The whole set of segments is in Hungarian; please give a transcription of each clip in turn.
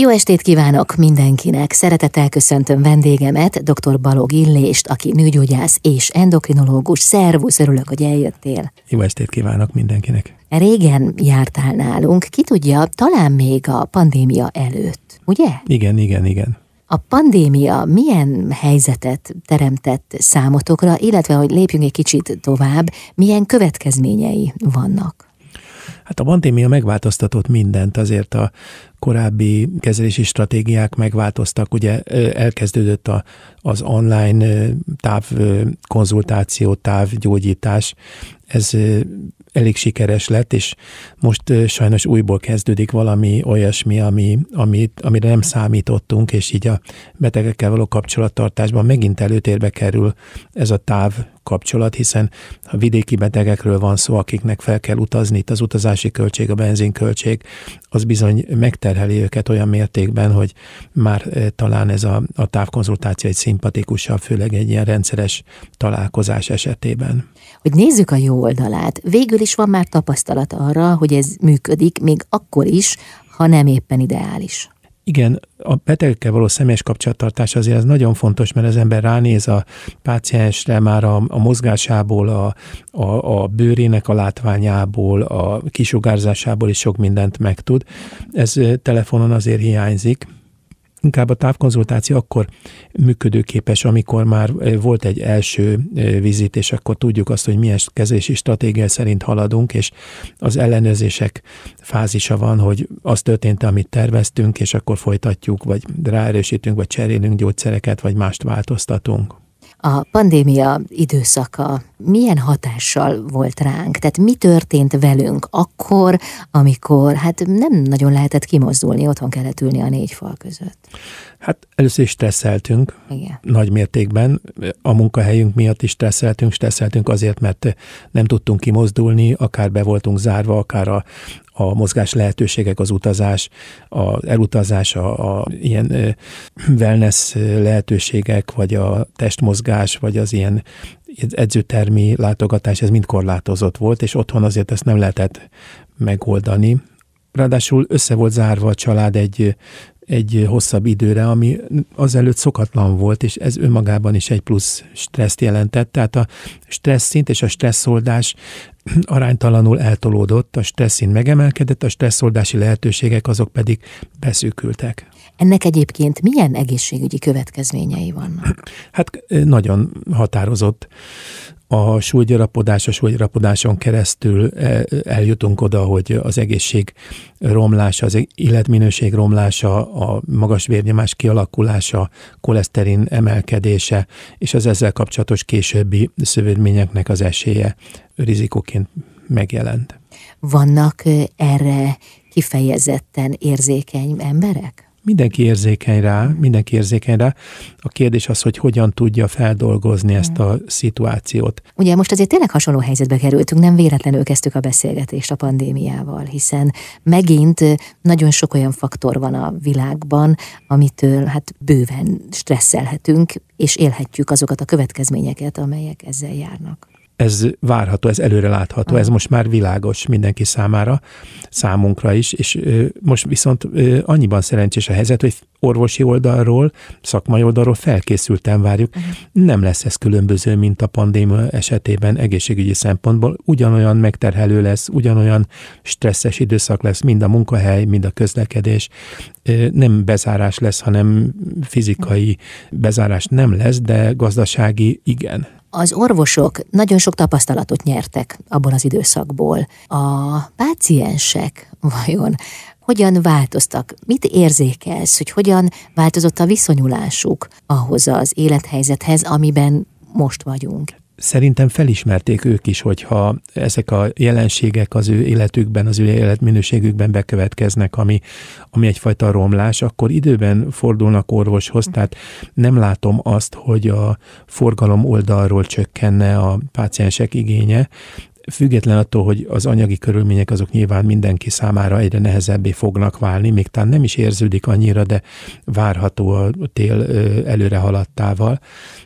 Jó estét kívánok mindenkinek! Szeretettel köszöntöm vendégemet, dr. Balog Illést, aki nőgyógyász és endokrinológus. Szervusz, örülök, hogy eljöttél. Jó estét kívánok mindenkinek! Régen jártál nálunk, ki tudja, talán még a pandémia előtt, ugye? Igen, igen, igen. A pandémia milyen helyzetet teremtett számotokra, illetve, hogy lépjünk egy kicsit tovább, milyen következményei vannak? Hát a pandémia megváltoztatott mindent, azért a korábbi kezelési stratégiák megváltoztak, ugye elkezdődött a, az online távkonzultáció, távgyógyítás, ez elég sikeres lett, és most sajnos újból kezdődik valami olyasmi, ami, amit, amire nem számítottunk, és így a betegekkel való kapcsolattartásban megint előtérbe kerül ez a táv kapcsolat, hiszen a vidéki betegekről van szó, akiknek fel kell utazni, itt az utazási költség, a benzinköltség, az bizony megterheli őket olyan mértékben, hogy már talán ez a, a távkonzultáció egy szimpatikusabb, főleg egy ilyen rendszeres találkozás esetében. Hogy nézzük a jó oldalát. Végül is van már tapasztalat arra, hogy ez működik, még akkor is, ha nem éppen ideális. Igen, a betegekkel való személyes kapcsolattartás azért ez nagyon fontos, mert az ember ránéz a páciensre már a, a mozgásából, a, a, a bőrének a látványából, a kisugárzásából is sok mindent megtud. Ez telefonon azért hiányzik, inkább a távkonzultáció akkor működőképes, amikor már volt egy első vizit, és akkor tudjuk azt, hogy milyen kezelési stratégia szerint haladunk, és az ellenőrzések fázisa van, hogy az történt, amit terveztünk, és akkor folytatjuk, vagy ráerősítünk, vagy cserélünk gyógyszereket, vagy mást változtatunk. A pandémia időszaka milyen hatással volt ránk? Tehát mi történt velünk akkor, amikor hát nem nagyon lehetett kimozdulni, otthon kellett ülni a négy fal között? Hát először is stresszeltünk, Igen. nagy mértékben. A munkahelyünk miatt is stresszeltünk, stresszeltünk azért, mert nem tudtunk kimozdulni, akár be voltunk zárva, akár a, a mozgás lehetőségek, az utazás, az elutazás, a, a ilyen wellness lehetőségek, vagy a testmozgás, vagy az ilyen edzőtermi látogatás, ez mind korlátozott volt, és otthon azért ezt nem lehetett megoldani. Ráadásul össze volt zárva a család egy egy hosszabb időre, ami azelőtt szokatlan volt, és ez önmagában is egy plusz stresszt jelentett. Tehát a stressz szint és a stresszoldás aránytalanul eltolódott, a stressz szint megemelkedett, a stresszoldási lehetőségek azok pedig beszűkültek. Ennek egyébként milyen egészségügyi következményei vannak? Hát nagyon határozott a súlygyarapodás, a súlygyarapodáson keresztül eljutunk oda, hogy az egészség romlása, az életminőség romlása, a magas vérnyomás kialakulása, koleszterin emelkedése, és az ezzel kapcsolatos későbbi szövődményeknek az esélye rizikóként megjelent. Vannak erre kifejezetten érzékeny emberek? Mindenki érzékeny rá, mindenki érzékeny rá. A kérdés az, hogy hogyan tudja feldolgozni ezt a szituációt. Ugye most azért tényleg hasonló helyzetbe kerültünk, nem véletlenül kezdtük a beszélgetést a pandémiával, hiszen megint nagyon sok olyan faktor van a világban, amitől hát bőven stresszelhetünk, és élhetjük azokat a következményeket, amelyek ezzel járnak ez várható, ez előre látható, ez most már világos mindenki számára, számunkra is, és most viszont annyiban szerencsés a helyzet, hogy orvosi oldalról, szakmai oldalról felkészülten várjuk. Nem lesz ez különböző, mint a pandémia esetében egészségügyi szempontból. Ugyanolyan megterhelő lesz, ugyanolyan stresszes időszak lesz, mind a munkahely, mind a közlekedés. Nem bezárás lesz, hanem fizikai bezárás nem lesz, de gazdasági igen. Az orvosok nagyon sok tapasztalatot nyertek abból az időszakból. A páciensek vajon hogyan változtak? Mit érzékelsz, hogy hogyan változott a viszonyulásuk ahhoz az élethelyzethez, amiben most vagyunk? Szerintem felismerték ők is, hogyha ezek a jelenségek az ő életükben, az ő életminőségükben bekövetkeznek, ami, ami egyfajta romlás, akkor időben fordulnak orvoshoz, tehát nem látom azt, hogy a forgalom oldalról csökkenne a páciensek igénye, független attól, hogy az anyagi körülmények azok nyilván mindenki számára egyre nehezebbé fognak válni, még talán nem is érződik annyira, de várható a tél előre haladtával,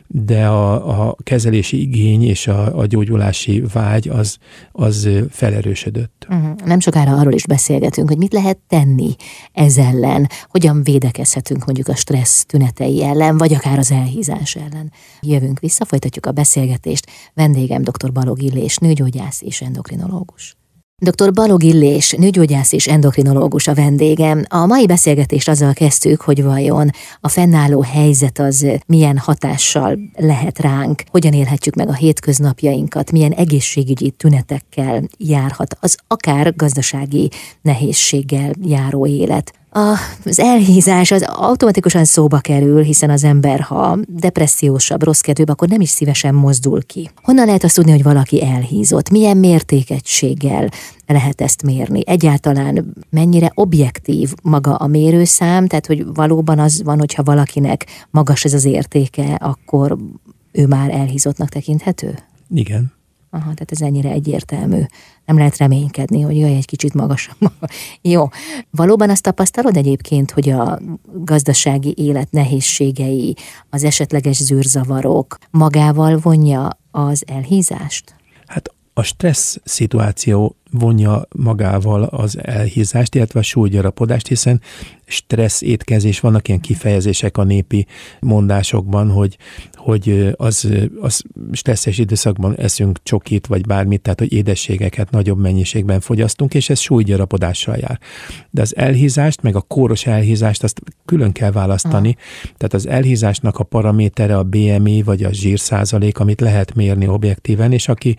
de a, a kezelési igény és a, a gyógyulási vágy az, az felerősödött. Uh-huh. Nem sokára arról is beszélgetünk, hogy mit lehet tenni ez ellen, hogyan védekezhetünk mondjuk a stressz tünetei ellen, vagy akár az elhízás ellen. Jövünk vissza, folytatjuk a beszélgetést. Vendégem dr. Balog Illés, nőgyógyász és endokrinológus. Dr. Balog Illés, nőgyógyász és endokrinológus a vendégem. A mai beszélgetést azzal kezdtük, hogy vajon a fennálló helyzet az milyen hatással lehet ránk, hogyan élhetjük meg a hétköznapjainkat, milyen egészségügyi tünetekkel járhat az akár gazdasági nehézséggel járó élet. Az elhízás az automatikusan szóba kerül, hiszen az ember, ha depressziósabb, rossz kedvűbb, akkor nem is szívesen mozdul ki. Honnan lehet azt tudni, hogy valaki elhízott? Milyen mértékegységgel lehet ezt mérni? Egyáltalán mennyire objektív maga a mérőszám, tehát hogy valóban az van, hogyha valakinek magas ez az értéke, akkor ő már elhízottnak tekinthető? Igen. Aha, tehát ez ennyire egyértelmű. Nem lehet reménykedni, hogy jaj, egy kicsit magasabb. Jó. Valóban azt tapasztalod egyébként, hogy a gazdasági élet nehézségei, az esetleges zűrzavarok magával vonja az elhízást? Hát a stressz szituáció vonja magával az elhízást, illetve a súlygyarapodást, hiszen stressz étkezés, vannak ilyen kifejezések a népi mondásokban, hogy, hogy az, az stresszes időszakban eszünk csokit, vagy bármit, tehát hogy édességeket nagyobb mennyiségben fogyasztunk, és ez súlygyarapodással jár. De az elhízást, meg a kóros elhízást, azt külön kell választani. Aha. Tehát az elhízásnak a paramétere a BMI, vagy a zsírszázalék, amit lehet mérni objektíven, és aki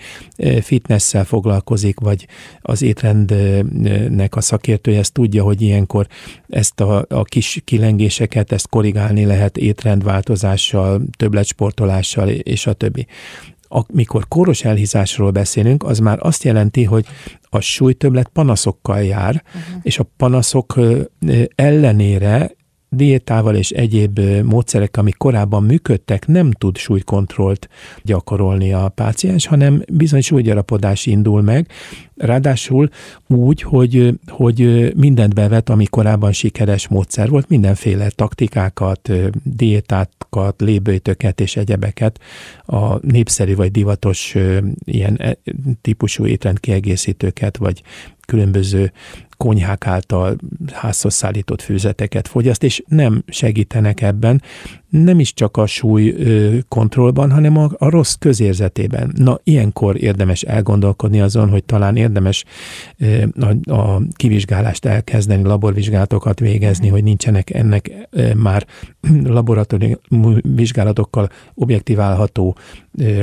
fitnesszel foglalkozik, vagy az étrendnek a szakértője ezt tudja, hogy ilyenkor ezt a, a kis kilengéseket, ezt korrigálni lehet étrendváltozással, többletsportolással és a többi. Amikor kóros elhízásról beszélünk, az már azt jelenti, hogy a súlytöblet panaszokkal jár, uh-huh. és a panaszok ellenére diétával és egyéb módszerek, amik korábban működtek, nem tud súlykontrollt gyakorolni a páciens, hanem bizony súlygyarapodás indul meg, ráadásul úgy, hogy, hogy mindent bevet, ami korábban sikeres módszer volt, mindenféle taktikákat, diétákat, lébőjtöket és egyebeket, a népszerű vagy divatos ilyen e, típusú étrendkiegészítőket, vagy különböző konyhák által házhoz szállított főzeteket fogyaszt, és nem segítenek ebben, nem is csak a súly kontrollban, hanem a, a rossz közérzetében. Na, ilyenkor érdemes elgondolkodni azon, hogy talán érdemes a, a kivizsgálást elkezdeni, laborvizsgálatokat végezni, hogy nincsenek ennek már laboratóriumi vizsgálatokkal objektiválható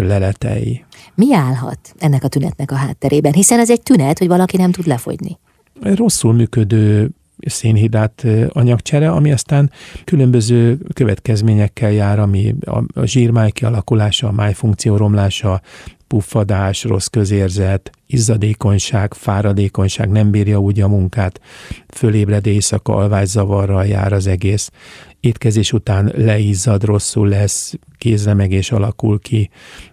leletei. Mi állhat ennek a tünetnek a hátterében? Hiszen ez egy tünet, hogy valaki nem tud lefogyni rosszul működő szénhidrát anyagcsere, ami aztán különböző következményekkel jár, ami a, zsírmáj kialakulása, a májfunkció romlása, puffadás, rossz közérzet, izzadékonyság, fáradékonyság, nem bírja úgy a munkát, fölébred éjszaka, alvászavarral jár az egész, étkezés után leizzad, rosszul lesz, kézremegés alakul ki,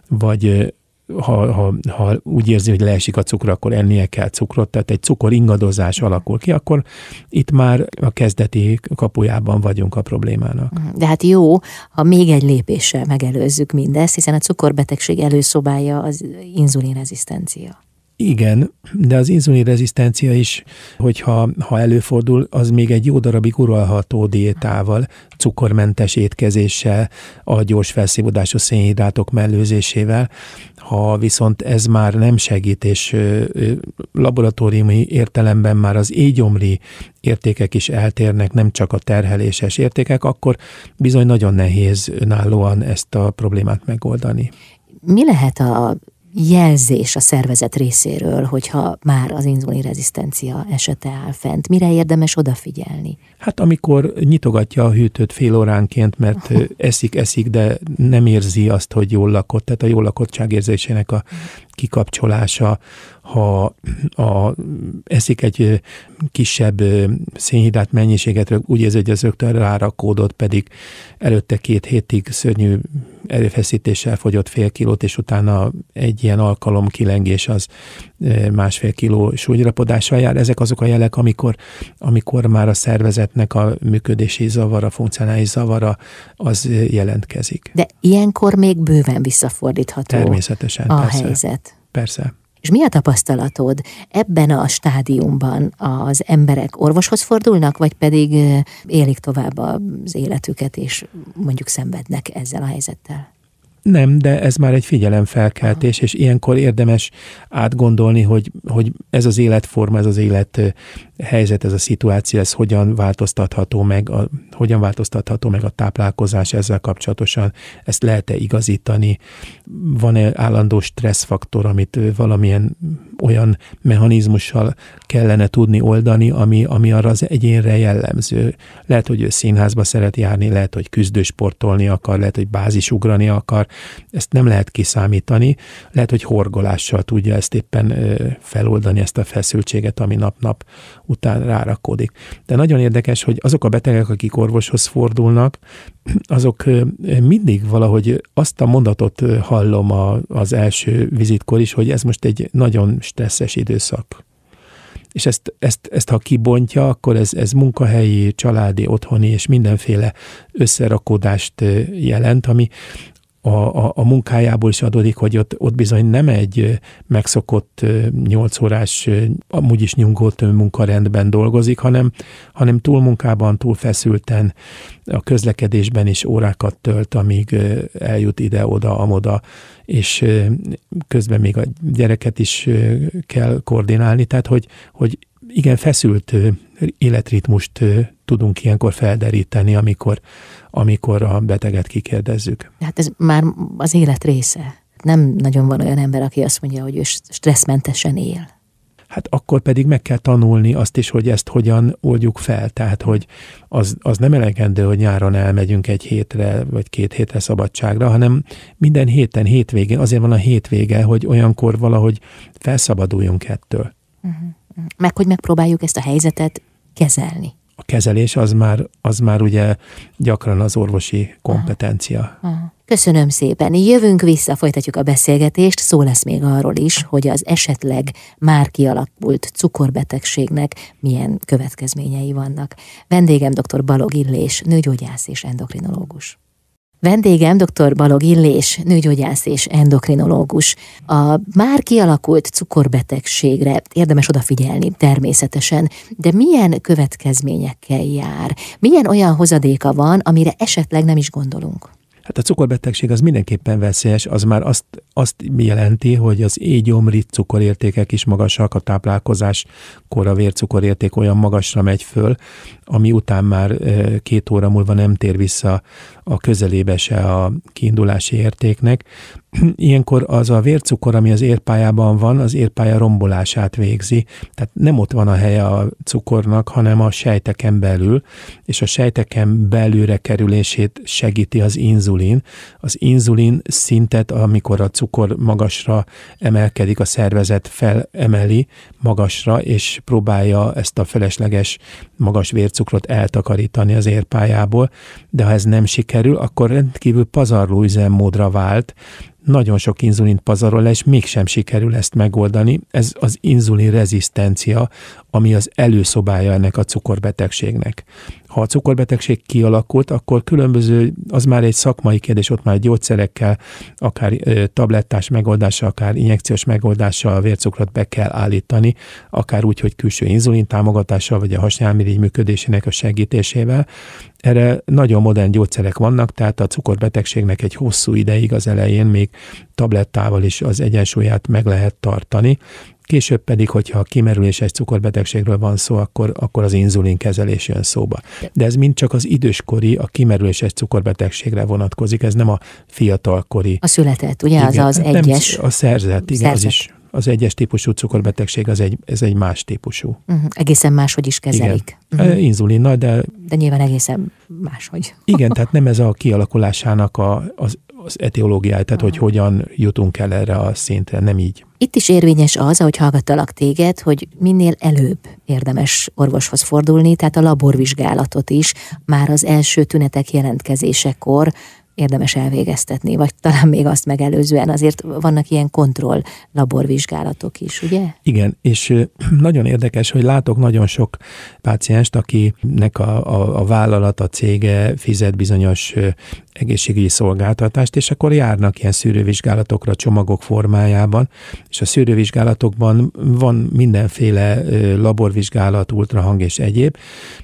vagy ha, ha, ha úgy érzi, hogy leesik a cukor, akkor ennie kell cukrot, tehát egy cukor ingadozás alakul ki, akkor itt már a kezdeti kapujában vagyunk a problémának. De hát jó, ha még egy lépéssel megelőzzük mindezt, hiszen a cukorbetegség előszobája az inzulinrezisztencia. Igen, de az inzulin rezisztencia is, hogyha ha előfordul, az még egy jó darabig uralható diétával, cukormentes étkezéssel, a gyors felszívódású szénhidrátok mellőzésével. Ha viszont ez már nem segít, és laboratóriumi értelemben már az égyomli értékek is eltérnek, nem csak a terheléses értékek, akkor bizony nagyon nehéz önállóan ezt a problémát megoldani. Mi lehet a jelzés a szervezet részéről, hogyha már az rezisztencia esete áll fent? Mire érdemes odafigyelni? Hát amikor nyitogatja a hűtőt fél óránként, mert eszik, eszik, de nem érzi azt, hogy jól lakott, tehát a jól lakottság érzésének a kikapcsolása, ha a, eszik egy kisebb szénhidrát mennyiséget, úgy érzi, hogy az rögtön rárakódott, pedig előtte két hétig szörnyű erőfeszítéssel fogyott fél kilót, és utána egy ilyen alkalom kilengés az másfél kiló súlyrapodással jár. Ezek azok a jelek, amikor, amikor már a szervezetnek a működési zavara, funkcionális zavara az jelentkezik. De ilyenkor még bőven visszafordítható Természetesen, a persze. helyzet. Persze. És mi a tapasztalatod? Ebben a stádiumban az emberek orvoshoz fordulnak, vagy pedig élik tovább az életüket, és mondjuk szenvednek ezzel a helyzettel? Nem, de ez már egy figyelemfelkeltés, és ilyenkor érdemes átgondolni, hogy, hogy ez az életforma, ez az élet helyzet, ez a szituáció, ez hogyan változtatható meg, a, hogyan változtatható meg a táplálkozás ezzel kapcsolatosan, ezt lehet-e igazítani, van-e állandó stresszfaktor, amit valamilyen olyan mechanizmussal kellene tudni oldani, ami, ami arra az egyénre jellemző. Lehet, hogy ő színházba szeret járni, lehet, hogy küzdősportolni akar, lehet, hogy bázisugrani akar, ezt nem lehet kiszámítani, lehet, hogy horgolással tudja ezt éppen feloldani, ezt a feszültséget, ami nap-nap után rárakódik. De nagyon érdekes, hogy azok a betegek, akik orvoshoz fordulnak, azok mindig valahogy azt a mondatot hallom az első vizitkor is, hogy ez most egy nagyon stresszes időszak. És ezt, ezt, ezt ha kibontja, akkor ez, ez munkahelyi, családi, otthoni és mindenféle összerakódást jelent, ami, a, a, a munkájából is adódik, hogy ott, ott bizony nem egy megszokott nyolc órás, amúgy is nyugodt munkarendben dolgozik, hanem, hanem túlmunkában, túlfeszülten, a közlekedésben is órákat tölt, amíg eljut ide-oda, amoda, és közben még a gyereket is kell koordinálni, tehát hogy, hogy igen, feszült életritmust tudunk ilyenkor felderíteni, amikor, amikor a beteget kikérdezzük. Hát ez már az élet része. Nem nagyon van olyan ember, aki azt mondja, hogy ő stresszmentesen él. Hát akkor pedig meg kell tanulni azt is, hogy ezt hogyan oldjuk fel. Tehát, hogy az, az nem elegendő, hogy nyáron elmegyünk egy hétre, vagy két hétre szabadságra, hanem minden héten, hétvégén, azért van a hétvége, hogy olyankor valahogy felszabaduljunk ettől. Uh-huh. Meg hogy megpróbáljuk ezt a helyzetet kezelni. A kezelés az már, az már ugye gyakran az orvosi kompetencia. Aha. Aha. Köszönöm szépen. Jövünk vissza, folytatjuk a beszélgetést. Szó lesz még arról is, hogy az esetleg már kialakult cukorbetegségnek milyen következményei vannak. Vendégem dr. Balog Illés, nőgyógyász és endokrinológus. Vendégem dr. Balog Illés, nőgyógyász és endokrinológus. A már kialakult cukorbetegségre érdemes odafigyelni természetesen, de milyen következményekkel jár? Milyen olyan hozadéka van, amire esetleg nem is gondolunk? Hát a cukorbetegség az mindenképpen veszélyes, az már azt, azt jelenti, hogy az égyomri cukorértékek is magasak, a táplálkozás kor a vércukorérték olyan magasra megy föl, ami után már két óra múlva nem tér vissza a közelébe se a kiindulási értéknek. Ilyenkor az a vércukor, ami az érpájában van, az érpálya rombolását végzi, tehát nem ott van a helye a cukornak, hanem a sejteken belül, és a sejteken belülre kerülését segíti az inzulin. Az inzulin szintet, amikor a cukor magasra emelkedik, a szervezet felemeli magasra, és próbálja ezt a felesleges magas vércukrot eltakarítani az érpájából, de ha ez nem sikerül, akkor rendkívül pazarló üzemmódra vált, nagyon sok inzulint pazarol le, és mégsem sikerül ezt megoldani. Ez az inzulin rezisztencia, ami az előszobája ennek a cukorbetegségnek. Ha a cukorbetegség kialakult, akkor különböző, az már egy szakmai kérdés, ott már gyógyszerekkel, akár tablettás megoldással, akár injekciós megoldással a vércukrot be kell állítani, akár úgy, hogy külső inzulin támogatással, vagy a hasnyálmirigy működésének a segítésével. Erre nagyon modern gyógyszerek vannak, tehát a cukorbetegségnek egy hosszú ideig az elején még tablettával is az egyensúlyát meg lehet tartani, Később pedig, hogyha a kimerüléses cukorbetegségről van szó, akkor, akkor az inzulin kezelés jön szóba. De ez mind csak az időskori, a kimerüléses cukorbetegségre vonatkozik, ez nem a fiatalkori. A született, ugye, igen, az az egyes. A szerzett, igen, szerzett. az is az egyes típusú cukorbetegség az egy, ez egy más típusú. Uh-huh. Egészen máshogy is kezelik. Igen. Uh-huh. Inzulinnal, de... De nyilván egészen máshogy. Igen, tehát nem ez a kialakulásának a, az, az etiológiája, tehát hogy hogyan jutunk el erre a szintre, nem így. Itt is érvényes az, ahogy hallgattalak téged, hogy minél előbb érdemes orvoshoz fordulni, tehát a laborvizsgálatot is már az első tünetek jelentkezésekor érdemes elvégeztetni, vagy talán még azt megelőzően azért vannak ilyen kontroll laborvizsgálatok is, ugye? Igen, és nagyon érdekes, hogy látok nagyon sok pácienst, akinek a, a, a vállalat, a cége fizet bizonyos egészségügyi szolgáltatást, és akkor járnak ilyen szűrővizsgálatokra csomagok formájában, és a szűrővizsgálatokban van mindenféle laborvizsgálat, ultrahang és egyéb,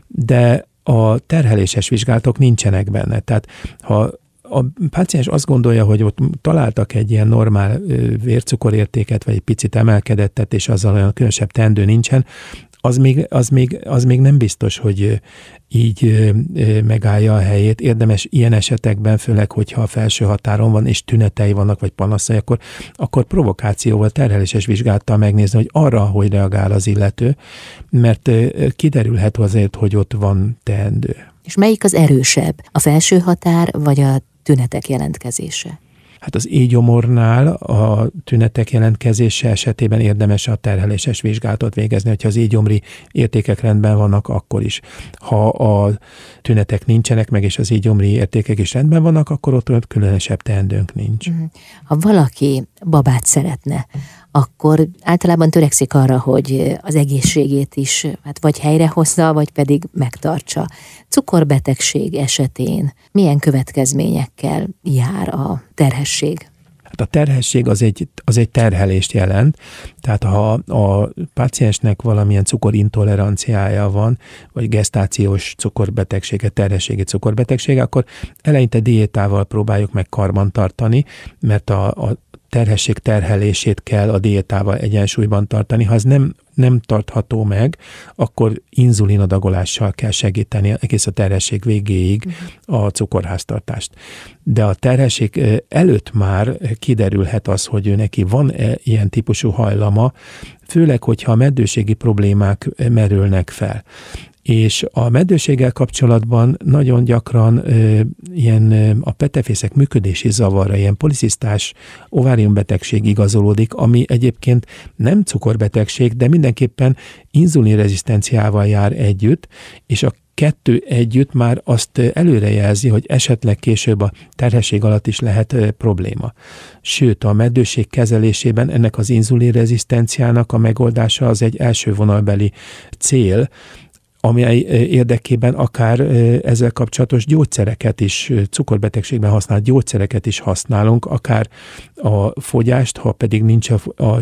de a terheléses vizsgálatok nincsenek benne. Tehát ha a páciens azt gondolja, hogy ott találtak egy ilyen normál vércukorértéket, vagy egy picit emelkedettet, és azzal olyan különösebb tendő nincsen, az még, az, még, az még nem biztos, hogy így megállja a helyét. Érdemes ilyen esetekben, főleg, hogyha a felső határon van, és tünetei vannak, vagy panaszai, akkor, akkor provokációval, terheléses vizsgálattal megnézni, hogy arra, hogy reagál az illető, mert kiderülhet azért, hogy ott van teendő. És melyik az erősebb? A felső határ, vagy a tünetek jelentkezése? Hát az égyomornál a tünetek jelentkezése esetében érdemes a terheléses vizsgálatot végezni, hogyha az égyomri értékek rendben vannak, akkor is. Ha a tünetek nincsenek meg, és az égyomri értékek is rendben vannak, akkor ott különösebb teendőnk nincs. Mhm. Ha valaki babát szeretne, akkor általában törekszik arra, hogy az egészségét is hát vagy helyrehozza, vagy pedig megtartsa. Cukorbetegség esetén milyen következményekkel jár a terhesség? Hát a terhesség az egy, az egy terhelést jelent, tehát ha a páciensnek valamilyen cukorintoleranciája van, vagy gestációs cukorbetegsége, terhességi cukorbetegsége, akkor eleinte diétával próbáljuk meg karban tartani, mert a, a terhesség terhelését kell a diétával egyensúlyban tartani. Ha ez nem, nem tartható meg, akkor inzulinadagolással kell segíteni egész a terhesség végéig a cukorháztartást. De a terhesség előtt már kiderülhet az, hogy ő neki van ilyen típusú hajlama, főleg, hogyha a meddőségi problémák merülnek fel és a meddőséggel kapcsolatban nagyon gyakran ö, ilyen ö, a petefészek működési zavarra, ilyen policisztás ováriumbetegség igazolódik, ami egyébként nem cukorbetegség, de mindenképpen inzulinrezisztenciával jár együtt, és a kettő együtt már azt előrejelzi, hogy esetleg később a terhesség alatt is lehet probléma. Sőt, a meddőség kezelésében ennek az inzulinrezisztenciának a megoldása az egy első vonalbeli cél, ami érdekében akár ezzel kapcsolatos gyógyszereket is, cukorbetegségben használt gyógyszereket is használunk, akár a fogyást, ha pedig nincs a, a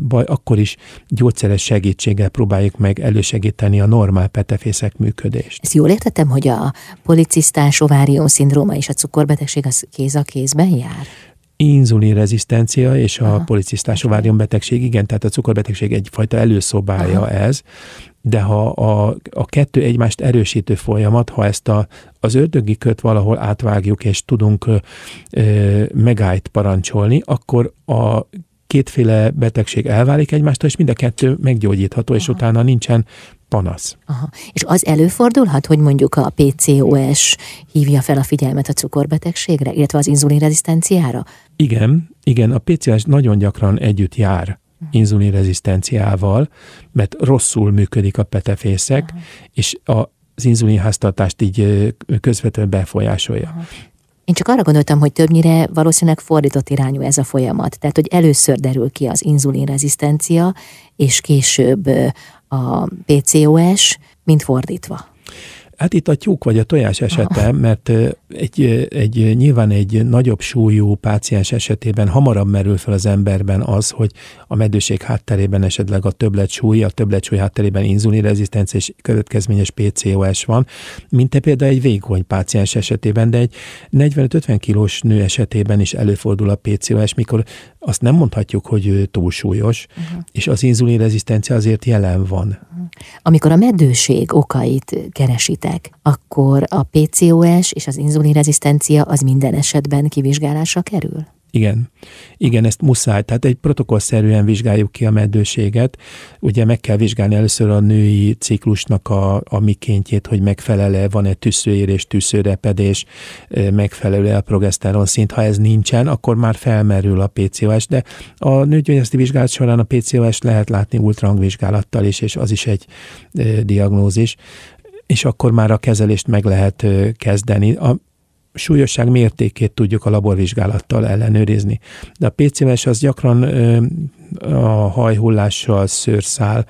baj, akkor is gyógyszeres segítséggel próbáljuk meg elősegíteni a normál petefészek működést. Ezt jól értettem, hogy a policisztás ovárium szindróma és a cukorbetegség az kéz a kézben jár? inzulinrezisztencia és a Aha. policisztás betegség, igen, tehát a cukorbetegség egyfajta előszobája Aha. ez, de ha a, a kettő egymást erősítő folyamat, ha ezt a, az ördögi köt valahol átvágjuk, és tudunk ö, megállt parancsolni, akkor a kétféle betegség elválik egymástól, és mind a kettő meggyógyítható, és Aha. utána nincsen panasz. Aha. És az előfordulhat, hogy mondjuk a PCOS hívja fel a figyelmet a cukorbetegségre, illetve az inzulinrezisztenciára? Igen, igen, a PCOS nagyon gyakran együtt jár inzulinrezisztenciával, mert rosszul működik a petefészek, Aha. és az inzulinháztartást így közvetlenül befolyásolja. Aha. Én csak arra gondoltam, hogy többnyire valószínűleg fordított irányú ez a folyamat. Tehát, hogy először derül ki az inzulinrezisztencia, és később a PCOS, mint fordítva. Hát itt a tyúk vagy a tojás esete, mert egy, egy nyilván egy nagyobb súlyú páciens esetében hamarabb merül fel az emberben az, hogy a meddőség hátterében esetleg a többlet súly, a többlet súly hátterében inzulinrezisztencia és következményes PCOS van, mint például egy vékony páciens esetében, de egy 45-50 kilós nő esetében is előfordul a PCOS, mikor azt nem mondhatjuk, hogy túlsúlyos, uh-huh. és az inzulinrezisztencia azért jelen van. Uh-huh. Amikor a meddőség okait keresitek, akkor a PCOS és az inzulinrezisztencia az minden esetben kivizsgálásra kerül? Igen. Igen, ezt muszáj. Tehát egy protokollszerűen vizsgáljuk ki a meddőséget. Ugye meg kell vizsgálni először a női ciklusnak a, a mikéntjét, hogy megfelele, van-e tűzőérés, tűzőrepedés, megfelelő a progeszteron szint. Ha ez nincsen, akkor már felmerül a PCOS, de a nőgyógyászati vizsgálat során a PCOS lehet látni ultrahangvizsgálattal is, és az is egy diagnózis és akkor már a kezelést meg lehet kezdeni. A súlyosság mértékét tudjuk a laborvizsgálattal ellenőrizni. De a PCMS az gyakran a hajhullással, szőrszál,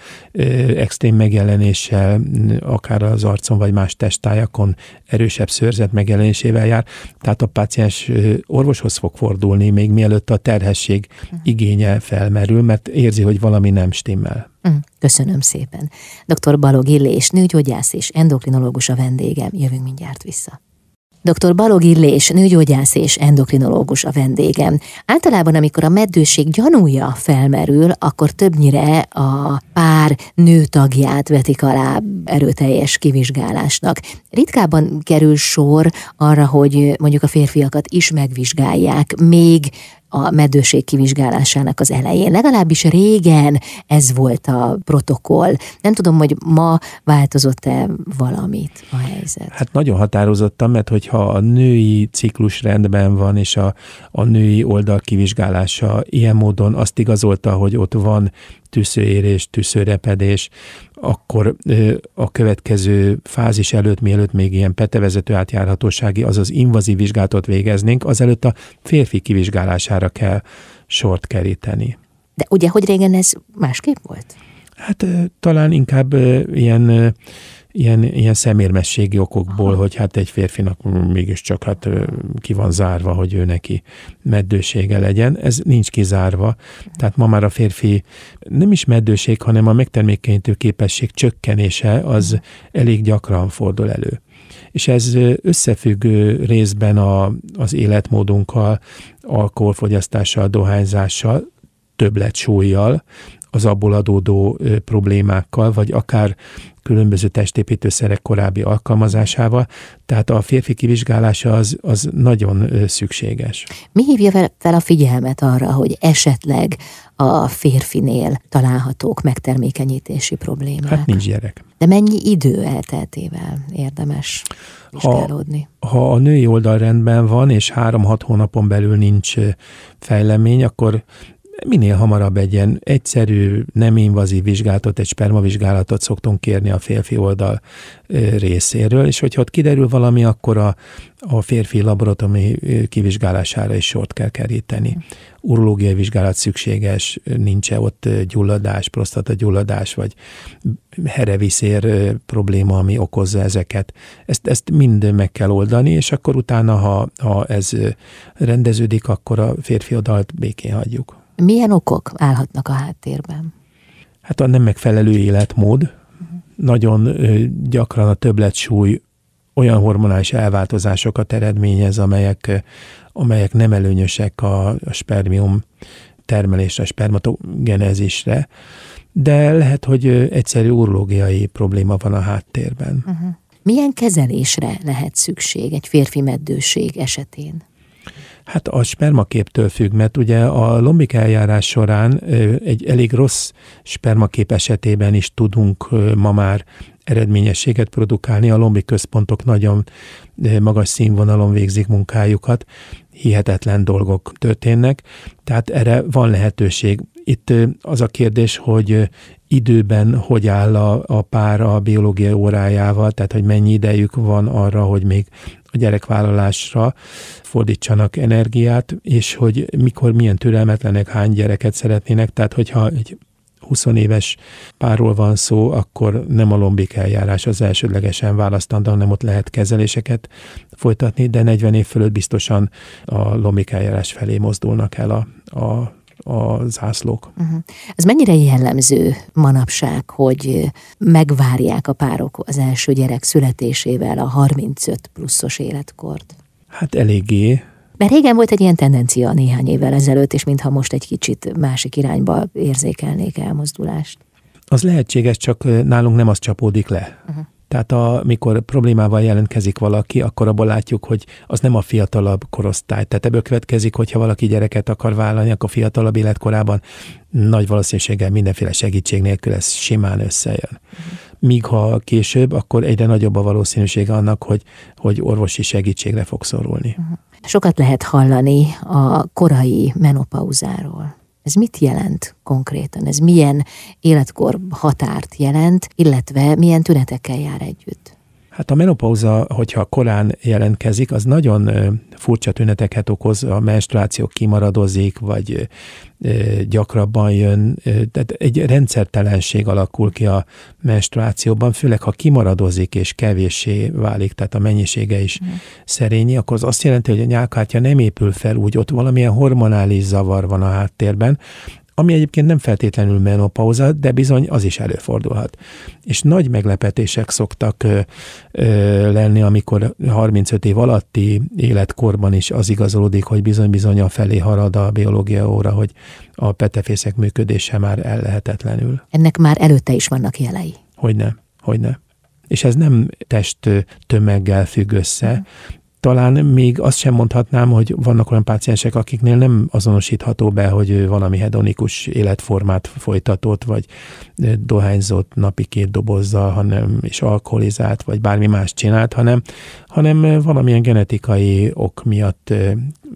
extrém megjelenéssel, akár az arcon vagy más testájakon erősebb szőrzet megjelenésével jár. Tehát a páciens orvoshoz fog fordulni, még mielőtt a terhesség igénye felmerül, mert érzi, hogy valami nem stimmel. Hm, köszönöm szépen. Dr. Balog Illés, nőgyógyász és endokrinológus a vendégem. Jövünk mindjárt vissza. Dr. Balog Illés, nőgyógyász és endokrinológus a vendégem. Általában, amikor a meddőség gyanúja felmerül, akkor többnyire a pár nő tagját vetik alá erőteljes kivizsgálásnak. Ritkábban kerül sor arra, hogy mondjuk a férfiakat is megvizsgálják, még a meddőség kivizsgálásának az elején. Legalábbis régen ez volt a protokoll. Nem tudom, hogy ma változott-e valamit a helyzet. Hát nagyon határozottan, mert hogyha a női ciklus rendben van, és a, a női oldal kivizsgálása ilyen módon azt igazolta, hogy ott van tűzőérés, tűzőrepedés, akkor a következő fázis előtt, mielőtt még ilyen petevezető átjárhatósági, azaz invazív vizsgálatot végeznénk, azelőtt a férfi kivizsgálására kell sort keríteni. De ugye, hogy régen ez másképp volt? Hát talán inkább ilyen ilyen, ilyen szemérmességi okokból, Aha. hogy hát egy férfinak mégiscsak hát ki van zárva, hogy ő neki meddősége legyen. Ez nincs kizárva. Tehát ma már a férfi nem is meddőség, hanem a megtermékenyítő képesség csökkenése az elég gyakran fordul elő. És ez összefügg részben a, az életmódunkkal, alkoholfogyasztással, dohányzással, többlet az abból adódó problémákkal, vagy akár különböző testépítőszerek korábbi alkalmazásával, tehát a férfi kivizsgálása az, az nagyon szükséges. Mi hívja fel a figyelmet arra, hogy esetleg a férfinél találhatók megtermékenyítési problémák? Hát nincs gyerek. De mennyi idő elteltével érdemes vizsgálódni? Ha, ha a női oldal rendben van, és három-hat hónapon belül nincs fejlemény, akkor minél hamarabb egy ilyen egyszerű, nem invazív vizsgálatot, egy spermavizsgálatot szoktunk kérni a férfi oldal részéről, és hogyha ott kiderül valami, akkor a, a férfi laboratomi kivizsgálására is sort kell keríteni. Urológiai vizsgálat szükséges, nincs-e ott gyulladás, prostata gyulladás, vagy hereviszér probléma, ami okozza ezeket. Ezt, ezt mind meg kell oldani, és akkor utána, ha, ha ez rendeződik, akkor a férfi oldalt békén hagyjuk. Milyen okok állhatnak a háttérben? Hát a nem megfelelő életmód. Nagyon gyakran a többletsúly olyan hormonális elváltozásokat eredményez, amelyek, amelyek nem előnyösek a, a spermium termelésre, a spermatogenezisre, de lehet, hogy egyszerű urológiai probléma van a háttérben. Uh-huh. Milyen kezelésre lehet szükség egy férfi meddőség esetén? Hát a spermaképtől függ, mert ugye a lombik eljárás során egy elég rossz spermakép esetében is tudunk ma már eredményességet produkálni. A lombik központok nagyon magas színvonalon végzik munkájukat, hihetetlen dolgok történnek, tehát erre van lehetőség. Itt az a kérdés, hogy időben hogy áll a, a pár a biológiai órájával, tehát hogy mennyi idejük van arra, hogy még a gyerekvállalásra fordítsanak energiát, és hogy mikor milyen türelmetlenek, hány gyereket szeretnének, tehát hogyha egy 20 éves párról van szó, akkor nem a lombik eljárás az elsődlegesen választandó, hanem ott lehet kezeléseket folytatni, de 40 év fölött biztosan a lombik eljárás felé mozdulnak el a, a a zászlók. Uh-huh. Ez mennyire jellemző manapság, hogy megvárják a párok az első gyerek születésével a 35 pluszos életkort? Hát eléggé. Mert régen volt egy ilyen tendencia néhány évvel ezelőtt, és mintha most egy kicsit másik irányba érzékelnék elmozdulást. Az lehetséges, csak nálunk nem az csapódik le. Uh-huh. Tehát amikor problémával jelentkezik valaki, akkor abból látjuk, hogy az nem a fiatalabb korosztály. Tehát ebből következik, hogyha valaki gyereket akar vállalni, akkor fiatalabb életkorában nagy valószínűséggel mindenféle segítség nélkül ez simán összejön. Míg ha később, akkor egyre nagyobb a valószínűsége annak, hogy, hogy orvosi segítségre fog szorulni. Sokat lehet hallani a korai menopauzáról. Ez mit jelent konkrétan? Ez milyen életkor határt jelent, illetve milyen tünetekkel jár együtt? Hát a menopauza, hogyha korán jelentkezik, az nagyon furcsa tüneteket okoz, a menstruáció kimaradozik, vagy gyakrabban jön, tehát egy rendszertelenség alakul ki a menstruációban, főleg ha kimaradozik és kevéssé válik, tehát a mennyisége is mm. szerényi, akkor az azt jelenti, hogy a nyálkártya nem épül fel úgy, ott valamilyen hormonális zavar van a háttérben, ami egyébként nem feltétlenül menopauza, de bizony az is előfordulhat. És nagy meglepetések szoktak ö, ö, lenni, amikor 35 év alatti életkorban is az igazolódik, hogy bizony-bizony a felé harad a biológia óra, hogy a petefészek működése már ellehetetlenül. Ennek már előtte is vannak jelei. Hogyne, hogyne és ez nem test tömeggel függ össze, talán még azt sem mondhatnám, hogy vannak olyan páciensek, akiknél nem azonosítható be, hogy valami hedonikus életformát folytatott, vagy dohányzott napi két dobozzal, hanem és alkoholizált, vagy bármi más csinált, hanem, hanem valamilyen genetikai ok miatt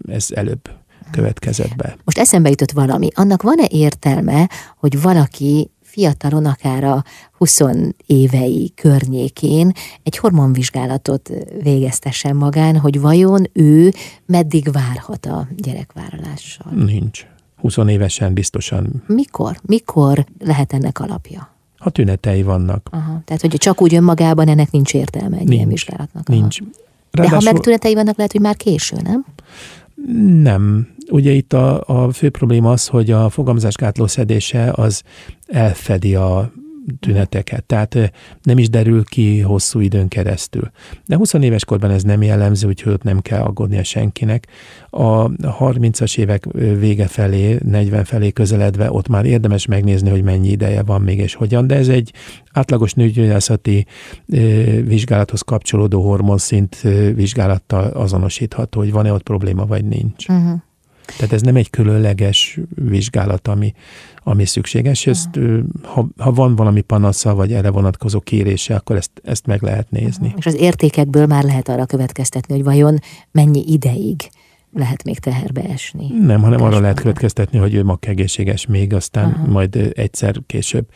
ez előbb következett be. Most eszembe jutott valami. Annak van-e értelme, hogy valaki fiatalon, akár a 20 évei környékén egy hormonvizsgálatot végeztessen magán, hogy vajon ő meddig várhat a gyerekvállalással? Nincs. 20 évesen biztosan. Mikor? Mikor lehet ennek alapja? Ha tünetei vannak. Aha, tehát, hogy csak úgy önmagában ennek nincs értelme egy nincs, ilyen vizsgálatnak. Nincs. Ráadásul... De ha meg tünetei vannak, lehet, hogy már késő, nem? Nem. Ugye itt a, a fő probléma az, hogy a fogamzásgátló szedése az elfedi a tüneteket, tehát nem is derül ki hosszú időn keresztül. De 20 éves korban ez nem jellemző, úgyhogy ott nem kell aggódnia senkinek. A 30-as évek vége felé, 40 felé közeledve ott már érdemes megnézni, hogy mennyi ideje van még és hogyan, de ez egy átlagos nőgyógyászati vizsgálathoz kapcsolódó hormonszint vizsgálattal azonosítható, hogy van-e ott probléma, vagy nincs. Uh-huh. Tehát ez nem egy különleges vizsgálat, ami, ami szükséges. Ezt, ha, ha van valami panasza, vagy erre vonatkozó kérése, akkor ezt, ezt meg lehet nézni. És az értékekből már lehet arra következtetni, hogy vajon mennyi ideig lehet még teherbe esni. Nem, hanem arra lehet következtetni, hogy ő mag egészséges még, aztán Aha. majd egyszer később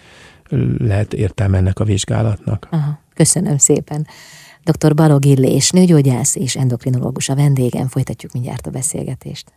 lehet értelme ennek a vizsgálatnak. Aha. Köszönöm szépen. Dr. Balog Illés, nőgyógyász és endokrinológus a vendégem. Folytatjuk mindjárt a beszélgetést.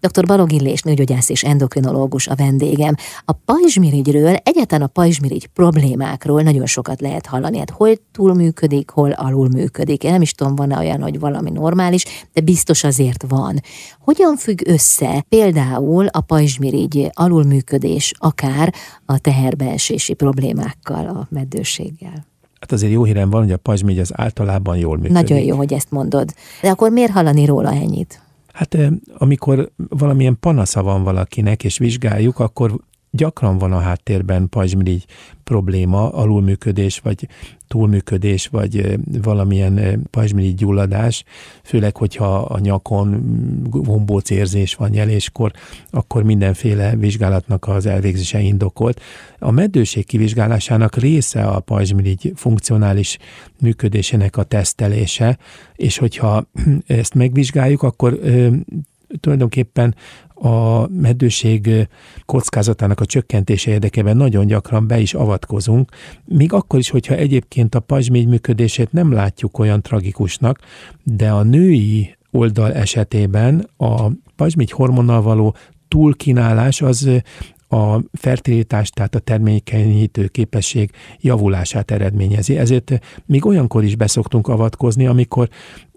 Dr. Balog Illés, nőgyógyász és endokrinológus a vendégem. A pajzsmirigyről, egyáltalán a pajzsmirigy problémákról nagyon sokat lehet hallani. Hát hol túl működik, hol alul működik. Én nem is tudom, van-e olyan, hogy valami normális, de biztos azért van. Hogyan függ össze például a pajzsmirigy alulműködés akár a teherbeesési problémákkal, a meddőséggel? Hát azért jó hírem van, hogy a pajzsmirigy az általában jól működik. Nagyon jó, hogy ezt mondod. De akkor miért hallani róla ennyit? Hát amikor valamilyen panasza van valakinek, és vizsgáljuk, akkor gyakran van a háttérben pajzsmirigy probléma, alulműködés, vagy túlműködés, vagy valamilyen pajzsmirigy gyulladás, főleg, hogyha a nyakon gombóc érzés van nyeléskor, akkor mindenféle vizsgálatnak az elvégzése indokolt. A meddőség kivizsgálásának része a pajzsmirigy funkcionális működésének a tesztelése, és hogyha ezt megvizsgáljuk, akkor tulajdonképpen a meddőség kockázatának a csökkentése érdekében nagyon gyakran be is avatkozunk, még akkor is, hogyha egyébként a pajzsmígy működését nem látjuk olyan tragikusnak, de a női oldal esetében a pajzsmígy hormonnal való túlkínálás az a fertilitás, tehát a termékenyítő képesség javulását eredményezi. Ezért még olyankor is beszoktunk avatkozni, amikor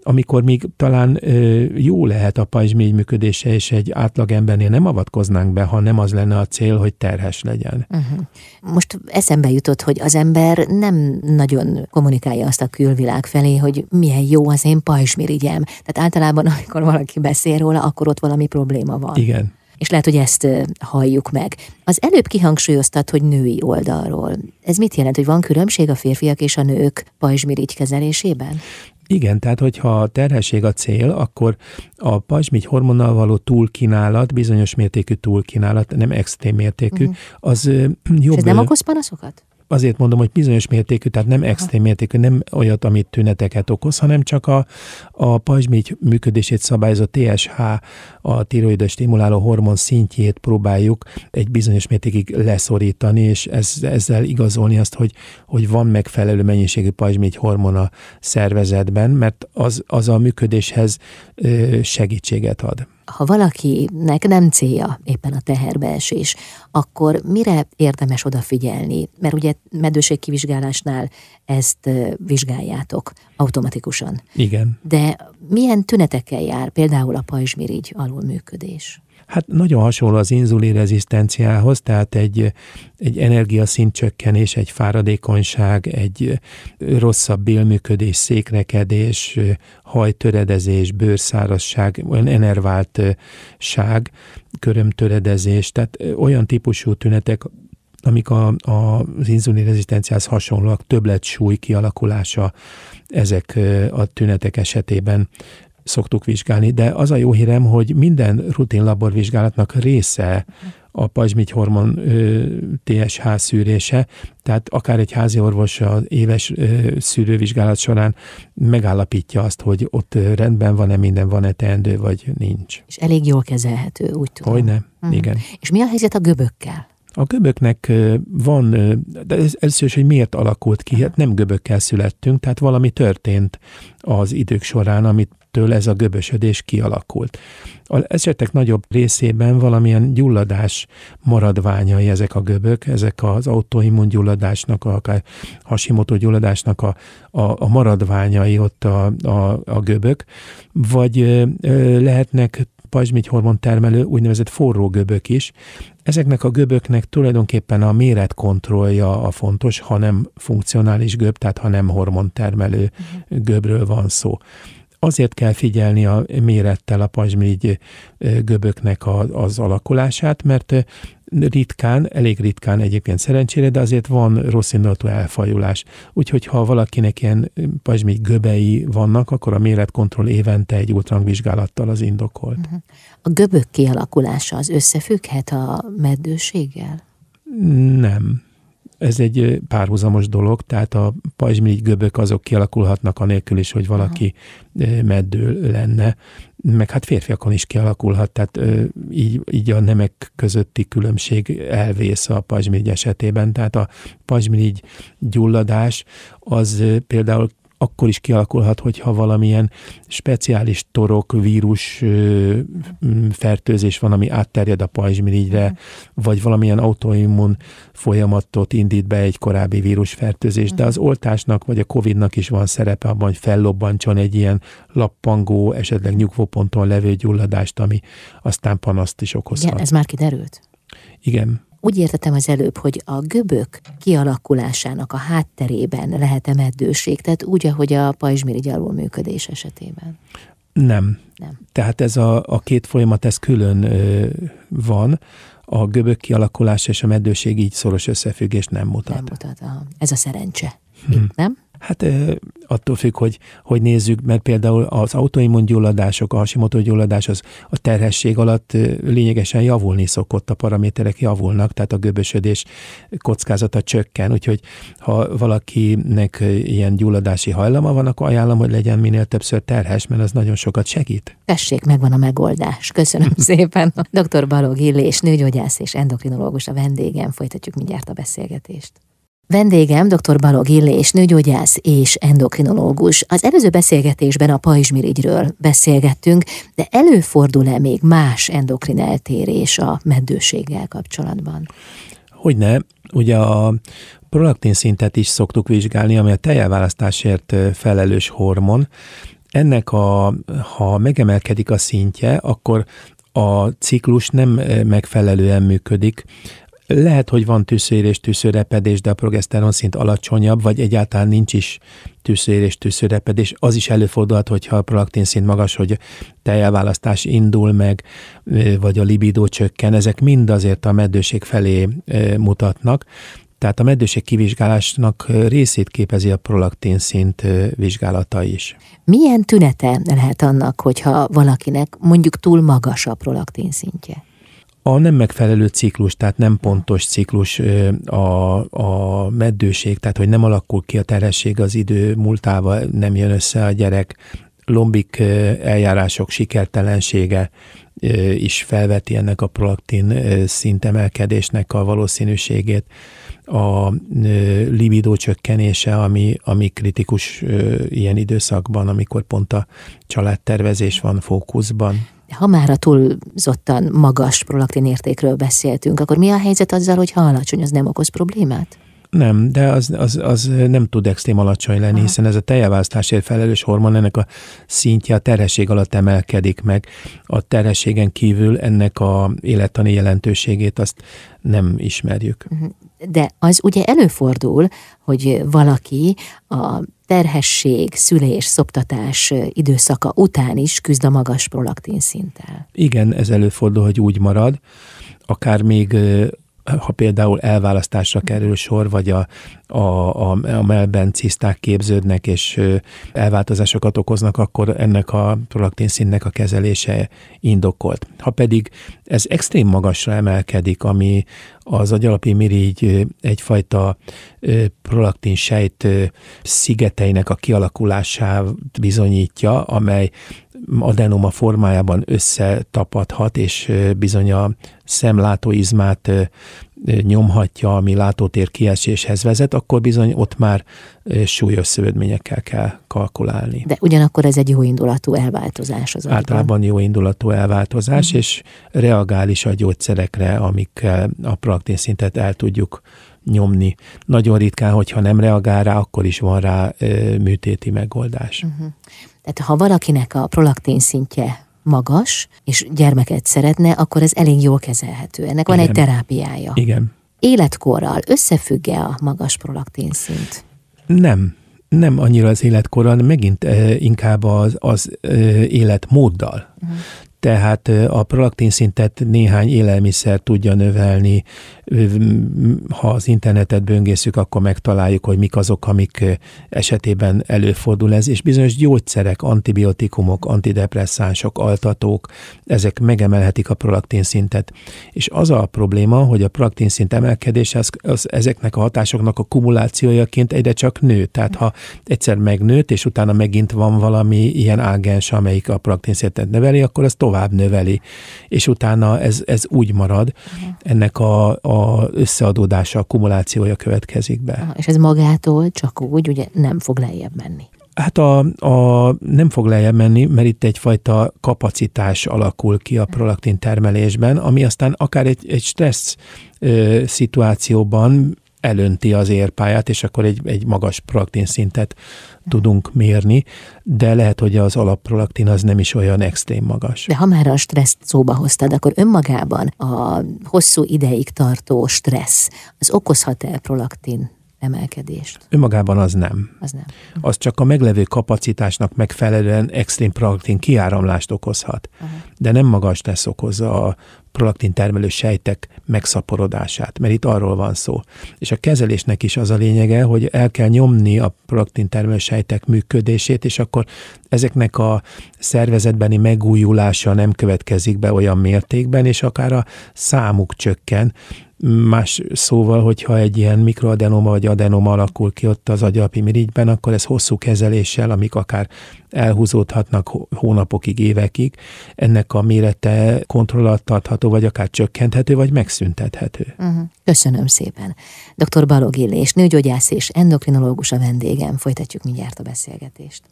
amikor még talán ö, jó lehet a pajzsmény működése, és egy átlag embernél nem avatkoznánk be, ha nem az lenne a cél, hogy terhes legyen. Uh-huh. Most eszembe jutott, hogy az ember nem nagyon kommunikálja azt a külvilág felé, hogy milyen jó az én pajzsmirigyem. Tehát általában, amikor valaki beszél róla, akkor ott valami probléma van. Igen. És lehet, hogy ezt halljuk meg. Az előbb kihangsúlyoztat, hogy női oldalról. Ez mit jelent, hogy van különbség a férfiak és a nők pajzsmirigy kezelésében? Igen, tehát hogyha a terhesség a cél, akkor a pajzsmigy hormonnal való túlkínálat, bizonyos mértékű túlkínálat, nem extrém mértékű, uh-huh. az jobb. És ez nem okoz panaszokat? Azért mondom, hogy bizonyos mértékű, tehát nem extrém mértékű, nem olyat, amit tüneteket okoz, hanem csak a, a pajzsmígy működését szabályozó TSH, a tiroides stimuláló hormon szintjét próbáljuk egy bizonyos mértékig leszorítani, és ez, ezzel igazolni azt, hogy, hogy van megfelelő mennyiségű pajzsmígy hormon a szervezetben, mert az, az a működéshez segítséget ad ha valakinek nem célja éppen a teherbeesés, akkor mire érdemes odafigyelni? Mert ugye meddőségkivizsgálásnál ezt vizsgáljátok automatikusan. Igen. De milyen tünetekkel jár például a pajzsmirigy alulműködés? Hát nagyon hasonló az inzulin rezisztenciához, tehát egy, egy energiaszint csökkenés, egy fáradékonyság, egy rosszabb bélműködés, székrekedés, hajtöredezés, bőrszárazság, olyan enerváltság, körömtöredezés, tehát olyan típusú tünetek, amik a, a, az inzulin rezisztenciához hasonlóak, többlet súly kialakulása, ezek a tünetek esetében szoktuk vizsgálni, de az a jó hírem, hogy minden rutin laborvizsgálatnak része a pajzsmigy hormon TSH szűrése, tehát akár egy házi orvos az éves szűrővizsgálat során megállapítja azt, hogy ott rendben van-e minden, van-e teendő, vagy nincs. És elég jól kezelhető, úgy tudom. Hogyne, hmm. igen. És mi a helyzet a göbökkel? A göböknek van, de ez először is, hogy miért alakult ki, hát nem göbökkel születtünk, tehát valami történt az idők során, amit től ez a göbösödés kialakult. Az esetek nagyobb részében valamilyen gyulladás maradványai ezek a göbök, ezek az autoimmungyulladásnak, akár Hashimoto gyulladásnak a, a, a maradványai ott a, a, a göbök, vagy ö, lehetnek pajzsmígyhormon termelő úgynevezett forró göbök is. Ezeknek a göböknek tulajdonképpen a méretkontrollja a fontos, ha nem funkcionális göb, tehát ha nem hormontermelő uh-huh. göbről van szó azért kell figyelni a mérettel a pajzsmirigy göböknek az alakulását, mert ritkán, elég ritkán egyébként szerencsére, de azért van rossz indulatú elfajulás. Úgyhogy ha valakinek ilyen pajzsmirigy göbei vannak, akkor a méretkontroll évente egy ultrangvizsgálattal az indokolt. Mhm. A göbök kialakulása az összefügghet a meddőséggel? Nem ez egy párhuzamos dolog, tehát a pajzsmirigy göbök azok kialakulhatnak anélkül is, hogy valaki Aha. meddő lenne, meg hát férfiakon is kialakulhat, tehát így, így a nemek közötti különbség elvész a pajzsmirigy esetében, tehát a pajzsmirigy gyulladás az például akkor is kialakulhat, hogyha valamilyen speciális torok, vírus fertőzés van, ami átterjed a pajzsmirigyre, uh-huh. vagy valamilyen autoimmun folyamatot indít be egy korábbi vírusfertőzés, de az oltásnak vagy a Covid-nak is van szerepe abban, hogy fellobbantson egy ilyen lappangó, esetleg nyugvóponton levő gyulladást, ami aztán panaszt is okozhat. Igen, ez már kiderült? Igen. Úgy értettem az előbb, hogy a göbök kialakulásának a hátterében lehet-e meddőség, tehát úgy, ahogy a pajzsmirigy működés esetében? Nem. Nem. Tehát ez a, a két folyamat, ez külön ö, van. A göbök kialakulása és a meddőség így szoros összefüggést nem mutat. Nem mutat, aha. Ez a szerencse. Hmm. Itt, nem? Hát attól függ, hogy, hogy nézzük, mert például az autoimmungyulladások, a Hashimoto gyulladás, az a terhesség alatt lényegesen javulni szokott, a paraméterek javulnak, tehát a göbösödés kockázata csökken, úgyhogy ha valakinek ilyen gyulladási hajlama van, akkor ajánlom, hogy legyen minél többször terhes, mert az nagyon sokat segít. Tessék, megvan a megoldás. Köszönöm szépen. Dr. Balog Illés, nőgyógyász és endokrinológus a vendégem. Folytatjuk mindjárt a beszélgetést. Vendégem dr. Balog Illés, nőgyógyász és endokrinológus. Az előző beszélgetésben a pajzsmirigyről beszélgettünk, de előfordul-e még más endokrin eltérés a meddőséggel kapcsolatban? Hogyne, ugye a prolaktin szintet is szoktuk vizsgálni, ami a tejelválasztásért felelős hormon. Ennek a, ha megemelkedik a szintje, akkor a ciklus nem megfelelően működik, Lehet, hogy van tűzőérés, tűzőrepedés, de a progeszteron szint alacsonyabb, vagy egyáltalán nincs is tűzőérés, tűzőrepedés. Az is előfordulhat, hogyha a prolaktin szint magas, hogy tejelválasztás indul meg, vagy a libidó csökken. Ezek mind azért a meddőség felé mutatnak. Tehát a meddőség kivizsgálásnak részét képezi a prolaktin szint vizsgálata is. Milyen tünete lehet annak, hogyha valakinek mondjuk túl magas a prolaktin szintje? A nem megfelelő ciklus, tehát nem pontos ciklus a, a meddőség, tehát hogy nem alakul ki a terhesség az idő múltával, nem jön össze a gyerek, lombik eljárások sikertelensége is felveti ennek a prolaktin szintemelkedésnek a valószínűségét a libidó csökkenése, ami, ami kritikus ilyen időszakban, amikor pont a családtervezés van fókuszban. Ha már a túlzottan magas prolaktin értékről beszéltünk, akkor mi a helyzet azzal, hogy ha alacsony, az nem okoz problémát? Nem, de az, az, az nem tud extrém alacsony lenni, Aha. hiszen ez a tejeválasztásért felelős hormon, ennek a szintje a terhesség alatt emelkedik meg. A terhességen kívül ennek a élettani jelentőségét azt nem ismerjük. De az ugye előfordul, hogy valaki a terhesség, szülés, szoptatás időszaka után is küzd a magas prolaktin szinttel. Igen, ez előfordul, hogy úgy marad, akár még ha például elválasztásra kerül sor, vagy a, a, a, a melben ciszták képződnek, és elváltozásokat okoznak, akkor ennek a prolaktin színnek a kezelése indokolt. Ha pedig ez extrém magasra emelkedik, ami az agyalapi mirigy egyfajta prolaktin sejt szigeteinek a kialakulását bizonyítja, amely adenoma formájában összetapadhat, és bizony a szemlátóizmát nyomhatja, ami látótér kieséshez vezet, akkor bizony ott már súlyos szövődményekkel kell kalkulálni. De ugyanakkor ez egy jó indulatú elváltozás az Általában jó indulatú elváltozás, mm. és reagál is a gyógyszerekre, amikkel a praktin szintet el tudjuk nyomni. Nagyon ritkán, hogyha nem reagál rá, akkor is van rá műtéti megoldás. Uh-huh. Tehát ha valakinek a prolaktin szintje magas, és gyermeket szeretne, akkor ez elég jól kezelhető. Ennek van Igen. egy terápiája. Igen. Életkorral összefügg-e a magas prolaktin szint? Nem. Nem annyira az életkorral, megint eh, inkább az, az eh, életmóddal. Uh-huh tehát a prolaktin szintet néhány élelmiszer tudja növelni. Ha az internetet böngészük, akkor megtaláljuk, hogy mik azok, amik esetében előfordul ez, és bizonyos gyógyszerek, antibiotikumok, antidepresszánsok, altatók, ezek megemelhetik a prolaktin szintet. És az a probléma, hogy a prolaktin szint emelkedése az, az ezeknek a hatásoknak a kumulációjaként egyre csak nő. Tehát ha egyszer megnőtt, és utána megint van valami ilyen ágens, amelyik a prolaktin szintet növeli, akkor az tovább növeli, és utána ez, ez úgy marad, uh-huh. ennek a, a összeadódása, akkumulációja következik be. Aha, és ez magától csak úgy ugye nem fog lejjebb menni. Hát a, a, nem fog lejjebb menni, mert itt egyfajta kapacitás alakul ki a prolaktin termelésben, ami aztán akár egy, egy stressz ö, szituációban elönti az érpályát, és akkor egy, egy magas prolaktin szintet tudunk mérni, de lehet, hogy az alapprolaktin az nem is olyan extrém magas. De ha már a stresszt szóba hoztad, akkor önmagában a hosszú ideig tartó stressz, az okozhat-e prolaktin emelkedést? Önmagában az nem. Az nem. Az csak a meglevő kapacitásnak megfelelően extrém prolaktin kiáramlást okozhat. Aha. De nem magas stressz okozza a prolaktin termelő sejtek megszaporodását, mert itt arról van szó. És a kezelésnek is az a lényege, hogy el kell nyomni a prolaktin termelő sejtek működését, és akkor ezeknek a szervezetbeni megújulása nem következik be olyan mértékben, és akár a számuk csökken, Más szóval, hogyha egy ilyen mikroadenoma vagy adenoma alakul ki ott az agyalpi mirigyben, akkor ez hosszú kezeléssel, amik akár elhúzódhatnak hónapokig, évekig, ennek a mérete kontrollat tartható, vagy akár csökkenthető, vagy megszüntethető. Uh-huh. Köszönöm szépen. Dr. Balog Illés, nőgyógyász és endokrinológus a vendégem. Folytatjuk mindjárt a beszélgetést.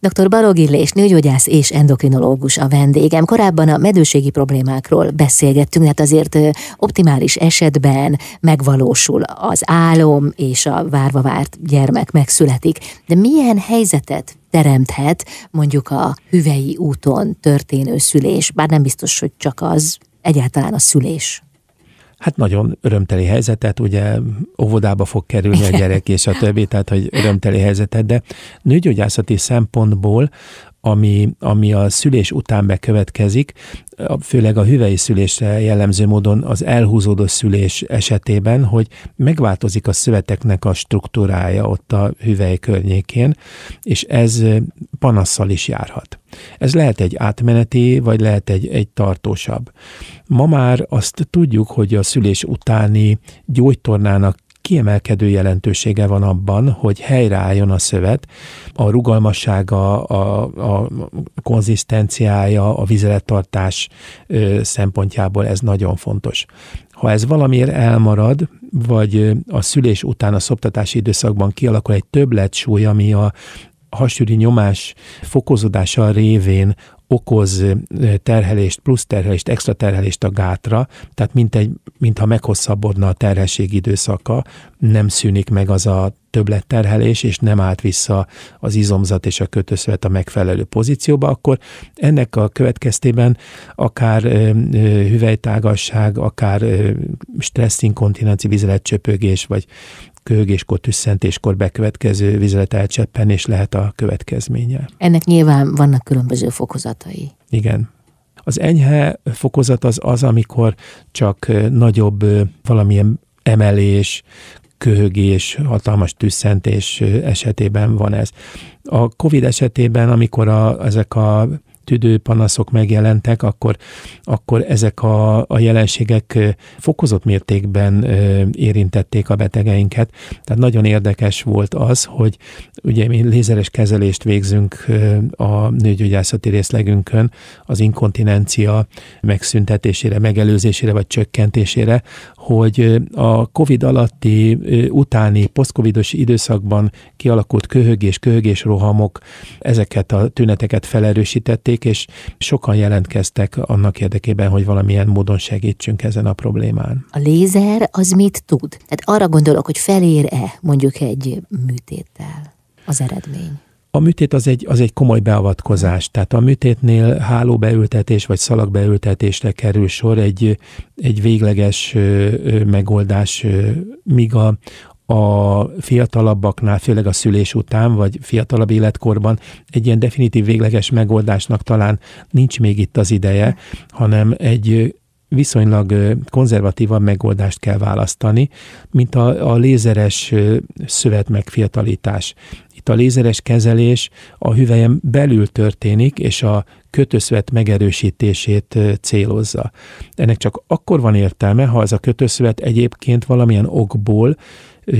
Dr. Balog Illés, nőgyógyász és endokrinológus a vendégem. Korábban a medőségi problémákról beszélgettünk, hát azért optimális esetben megvalósul az álom, és a várva várt gyermek megszületik. De milyen helyzetet teremthet mondjuk a hüvei úton történő szülés, bár nem biztos, hogy csak az, egyáltalán a szülés? Hát nagyon örömteli helyzetet, ugye óvodába fog kerülni a gyerek és a többi, tehát hogy örömteli helyzetet, de nőgyógyászati szempontból ami, ami a szülés után bekövetkezik, főleg a hüvei szülésre jellemző módon az elhúzódó szülés esetében, hogy megváltozik a szöveteknek a struktúrája ott a hüvely környékén, és ez panasszal is járhat. Ez lehet egy átmeneti, vagy lehet egy, egy tartósabb. Ma már azt tudjuk, hogy a szülés utáni gyógytornának kiemelkedő jelentősége van abban, hogy helyreálljon a szövet, a rugalmassága, a, a konzisztenciája, a vizelettartás szempontjából ez nagyon fontos. Ha ez valamiért elmarad, vagy a szülés után a szoptatási időszakban kialakul egy többlet súly, ami a hasüri nyomás fokozódása révén okoz terhelést, plusz terhelést, extra terhelést a gátra, tehát mint egy, mintha meghosszabbodna a terhesség időszaka, nem szűnik meg az a többletterhelés, és nem állt vissza az izomzat és a kötőszövet a megfelelő pozícióba, akkor ennek a következtében akár hüvelytágasság, akár stresszinkontinencia, vizeletcsöpögés, vagy köhögéskor, tüsszentéskor bekövetkező vizeletelcseppenés lehet a következménye. Ennek nyilván vannak különböző fokozatai. Igen. Az enyhe fokozat az az, amikor csak nagyobb valamilyen emelés, köhögés, hatalmas tüsszentés esetében van ez. A COVID esetében, amikor a, ezek a tüdőpanaszok megjelentek, akkor, akkor ezek a, a jelenségek fokozott mértékben érintették a betegeinket. Tehát nagyon érdekes volt az, hogy ugye mi lézeres kezelést végzünk a nőgyógyászati részlegünkön az inkontinencia megszüntetésére, megelőzésére vagy csökkentésére, hogy a COVID alatti, utáni, posztcovidos időszakban kialakult köhögés, köhögés rohamok ezeket a tüneteket felerősítették, és sokan jelentkeztek annak érdekében, hogy valamilyen módon segítsünk ezen a problémán. A lézer az mit tud? Tehát arra gondolok, hogy felér-e mondjuk egy műtéttel az eredmény? A műtét az egy, az egy komoly beavatkozás, tehát a műtétnél hálóbeültetés vagy szalagbeültetésre kerül sor egy, egy végleges megoldás, míg a, a fiatalabbaknál, főleg a szülés után, vagy fiatalabb életkorban egy ilyen definitív végleges megoldásnak talán nincs még itt az ideje, hanem egy viszonylag konzervatívabb megoldást kell választani, mint a, a lézeres szövet megfiatalítás. Itt a lézeres kezelés a hüvelyen belül történik, és a kötőszövet megerősítését célozza. Ennek csak akkor van értelme, ha az a kötőszövet egyébként valamilyen okból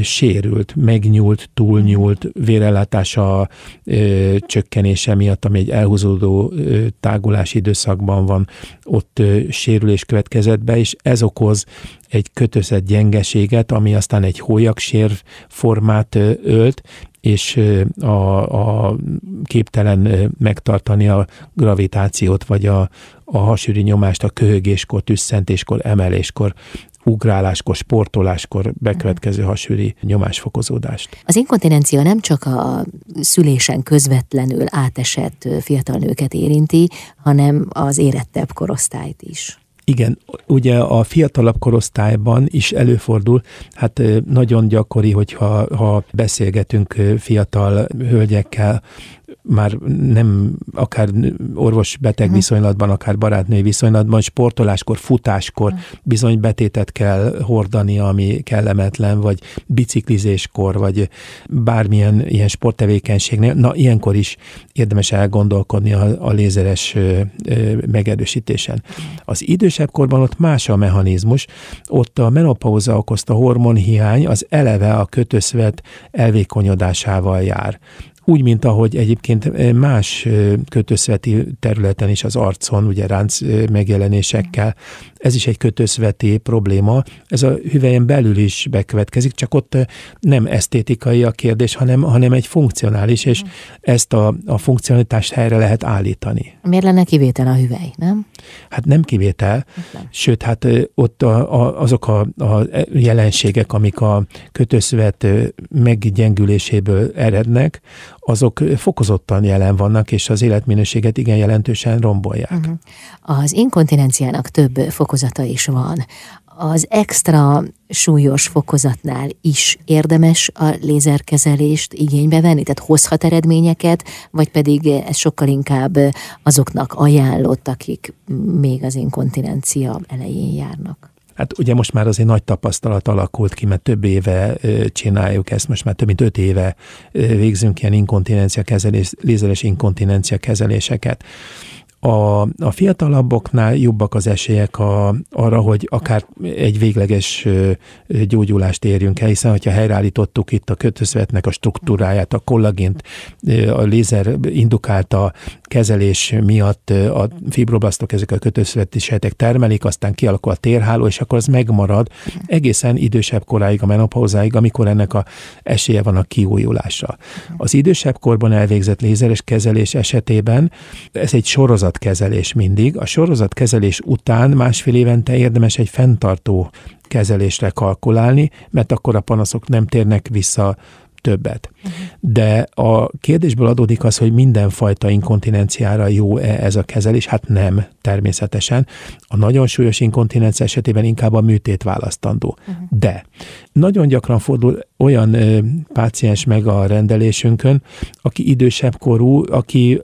sérült, megnyúlt, túlnyúlt, vérellátása ö, csökkenése miatt, ami egy elhúzódó ö, tágulási időszakban van, ott ö, sérülés következett be, és ez okoz egy kötözett gyengeséget, ami aztán egy hólyaksérv formát ö, ölt, és a, a képtelen megtartani a gravitációt, vagy a, a hasüri nyomást a köhögéskor, tüsszentéskor, emeléskor ugráláskor, sportoláskor bekövetkező hasüri nyomásfokozódást. Az inkontinencia nem csak a szülésen közvetlenül átesett fiatal nőket érinti, hanem az érettebb korosztályt is. Igen, ugye a fiatalabb korosztályban is előfordul, hát nagyon gyakori, hogyha ha beszélgetünk fiatal hölgyekkel, már nem akár orvos-beteg uh-huh. viszonylatban, akár barátnői viszonylatban, sportoláskor, futáskor uh-huh. bizony betétet kell hordani, ami kellemetlen, vagy biciklizéskor, vagy bármilyen ilyen sporttevékenységnél. Na, ilyenkor is érdemes elgondolkodni a, a lézeres ö, ö, megerősítésen. Az idősebb korban ott más a mechanizmus, ott a menopauza okozta hormonhiány az eleve a kötőszövet elvékonyodásával jár úgy, mint ahogy egyébként más kötőszveti területen is az arcon, ugye ránc megjelenésekkel, ez is egy kötőszveti probléma, ez a hüvelyen belül is bekövetkezik, csak ott nem esztétikai a kérdés, hanem, hanem egy funkcionális, és ezt a, a funkcionalitást helyre lehet állítani. Miért lenne kivétel a hüvely, nem? Hát nem kivétel, nem. sőt, hát ott a, a, azok a, a jelenségek, amik a kötőszövet meggyengüléséből erednek, azok fokozottan jelen vannak, és az életminőséget igen jelentősen rombolják. Uh-huh. Az inkontinenciának több fokozata is van az extra súlyos fokozatnál is érdemes a lézerkezelést igénybe venni? Tehát hozhat eredményeket, vagy pedig ez sokkal inkább azoknak ajánlott, akik még az inkontinencia elején járnak? Hát ugye most már azért nagy tapasztalat alakult ki, mert több éve csináljuk ezt, most már több mint öt éve végzünk ilyen inkontinencia kezelés, lézeres inkontinencia kezeléseket a, a fiatalabboknál jobbak az esélyek a, arra, hogy akár egy végleges gyógyulást érjünk el, hiszen hogyha helyreállítottuk itt a kötözvetnek a struktúráját, a kollagént, a lézer indukálta kezelés miatt a fibroblasztok ezek a kötözveti sejtek termelik, aztán kialakul a térháló, és akkor az megmarad egészen idősebb koráig, a menopauzáig, amikor ennek a esélye van a kiújulásra. Az idősebb korban elvégzett lézeres kezelés esetében ez egy sorozat sorozatkezelés mindig. A sorozatkezelés után másfél évente érdemes egy fenntartó kezelésre kalkulálni, mert akkor a panaszok nem térnek vissza többet. De a kérdésből adódik az, hogy mindenfajta inkontinenciára jó-e ez a kezelés? Hát nem, természetesen. A nagyon súlyos inkontinencia esetében inkább a műtét választandó. Uh-huh. De nagyon gyakran fordul olyan ö, páciens meg a rendelésünkön, aki idősebb korú, aki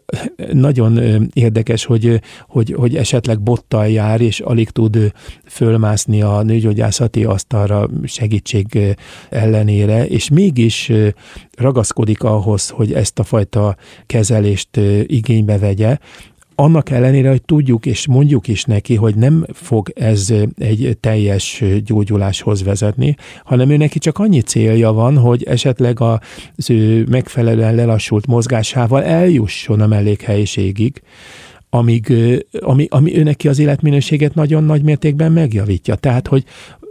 nagyon ö, érdekes, hogy, hogy, hogy esetleg bottal jár, és alig tud fölmászni a nőgyógyászati asztalra segítség ellenére, és mégis ragaszkodik ahhoz, hogy ezt a fajta kezelést igénybe vegye, annak ellenére, hogy tudjuk és mondjuk is neki, hogy nem fog ez egy teljes gyógyuláshoz vezetni, hanem ő neki csak annyi célja van, hogy esetleg az ő megfelelően lelassult mozgásával eljusson a mellékhelyiségig, amíg, ami, ami ő neki az életminőséget nagyon nagy mértékben megjavítja. Tehát, hogy,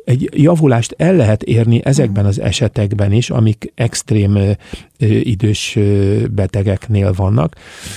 egy javulást el lehet érni ezekben az esetekben is, amik extrém ö, idős betegeknél vannak.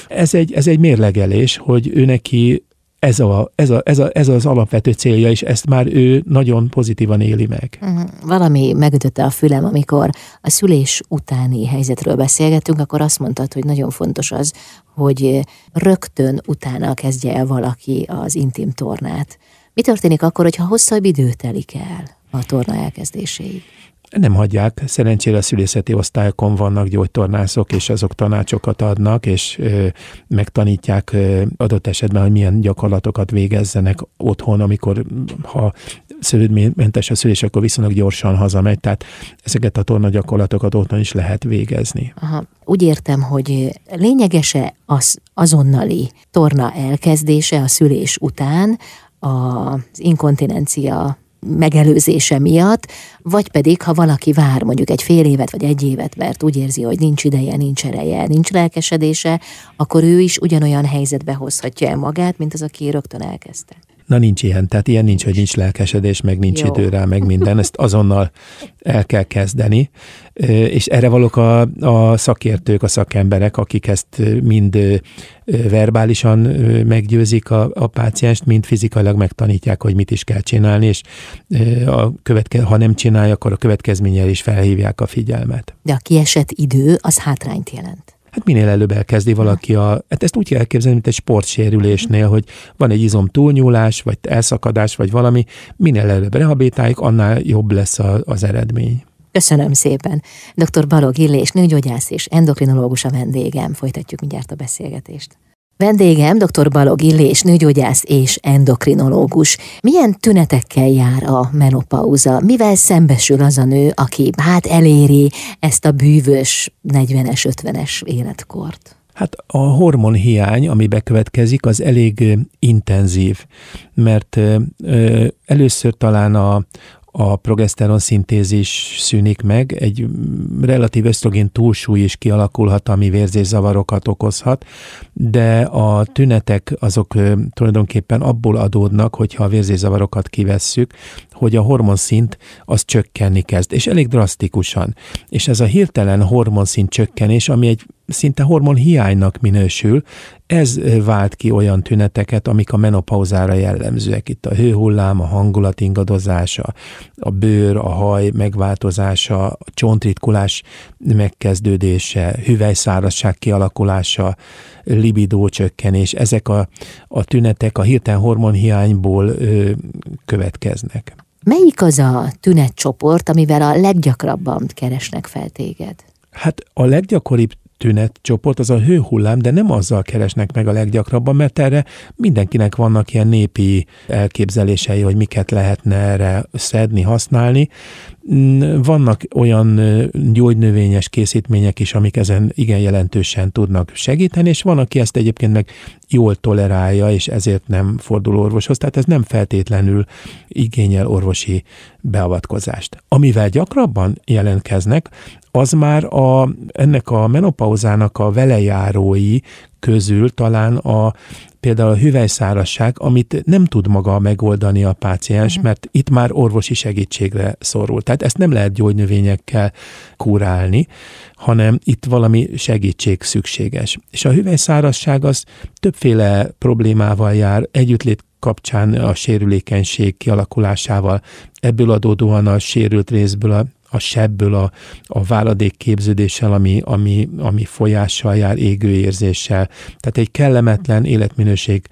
Ez egy, ez egy mérlegelés, hogy ő neki ez, a, ez, a, ez, a, ez az alapvető célja, és ezt már ő nagyon pozitívan éli meg. Uh-huh. Valami megütötte a fülem, amikor a szülés utáni helyzetről beszélgetünk, akkor azt mondtad, hogy nagyon fontos az, hogy rögtön utána kezdje el valaki az intim tornát. Mi történik akkor, hogyha hosszabb idő telik el a torna elkezdéséig? Nem hagyják. Szerencsére a szülészeti osztályokon vannak gyógytornászok, és azok tanácsokat adnak, és ö, megtanítják ö, adott esetben, hogy milyen gyakorlatokat végezzenek otthon, amikor ha szülődménymentes a szülés, akkor viszonylag gyorsan hazamegy, tehát ezeket a torna gyakorlatokat otthon is lehet végezni. Aha. Úgy értem, hogy lényegese az azonnali torna elkezdése a szülés után, az inkontinencia megelőzése miatt, vagy pedig, ha valaki vár mondjuk egy fél évet vagy egy évet, mert úgy érzi, hogy nincs ideje, nincs ereje, nincs lelkesedése, akkor ő is ugyanolyan helyzetbe hozhatja el magát, mint az, aki rögtön elkezdte. Na nincs ilyen, tehát ilyen nincs, hogy nincs lelkesedés, meg nincs Jó. idő rá, meg minden, ezt azonnal el kell kezdeni, és erre valók a, a szakértők, a szakemberek, akik ezt mind verbálisan meggyőzik a, a pácienst, mind fizikailag megtanítják, hogy mit is kell csinálni, és a követke, ha nem csinálja, akkor a következményel is felhívják a figyelmet. De a kiesett idő, az hátrányt jelent. Hát minél előbb elkezdi valaki a, hát ezt úgy kell elképzelni, mint egy sportsérülésnél, hogy van egy izom túlnyúlás, vagy elszakadás, vagy valami, minél előbb rehabilitáljuk, annál jobb lesz a, az eredmény. Köszönöm szépen. Dr. Balog Illés, nőgyógyász és endokrinológus a vendégem. Folytatjuk mindjárt a beszélgetést. Vendégem dr. Balog Illés, nőgyógyász és endokrinológus. Milyen tünetekkel jár a menopauza? Mivel szembesül az a nő, aki hát eléri ezt a bűvös 40-es, 50-es életkort? Hát a hormonhiány, ami bekövetkezik, az elég intenzív, mert először talán a, a progeszteron szintézis szűnik meg, egy relatív ösztrogén túlsúly is kialakulhat, ami vérzészavarokat okozhat, de a tünetek azok tulajdonképpen abból adódnak, hogyha a vérzészavarokat kivesszük, hogy a hormonszint az csökkenni kezd, és elég drasztikusan. És ez a hirtelen hormonszint csökkenés, ami egy szinte hormon hiánynak minősül, ez vált ki olyan tüneteket, amik a menopauzára jellemzőek. Itt a hőhullám, a hangulat ingadozása, a bőr, a haj megváltozása, a csontritkulás megkezdődése, hüvelyszárazság kialakulása, libidó csökkenés, ezek a, a tünetek a hirtelen hormonhiányból ö, következnek. Melyik az a tünetcsoport, amivel a leggyakrabban keresnek fel téged? Hát a leggyakoribb tünetcsoport az a hőhullám, de nem azzal keresnek meg a leggyakrabban, mert erre mindenkinek vannak ilyen népi elképzelései, hogy miket lehetne erre szedni, használni. Vannak olyan gyógynövényes készítmények is, amik ezen igen jelentősen tudnak segíteni, és van, aki ezt egyébként meg jól tolerálja, és ezért nem fordul orvoshoz, tehát ez nem feltétlenül igényel orvosi beavatkozást. Amivel gyakrabban jelentkeznek, az már a, ennek a menopauzának a velejárói közül talán a például a hüvelyszárasság, amit nem tud maga megoldani a páciens, mhm. mert itt már orvosi segítségre szorul. Tehát ezt nem lehet gyógynövényekkel kurálni, hanem itt valami segítség szükséges. És a hüvelyszárasság az többféle problémával jár, együttlét kapcsán a sérülékenység kialakulásával, ebből adódóan a sérült részből a a sebből, a, a váladék képződéssel, ami, ami, ami folyással jár, égőérzéssel. Tehát egy kellemetlen életminőség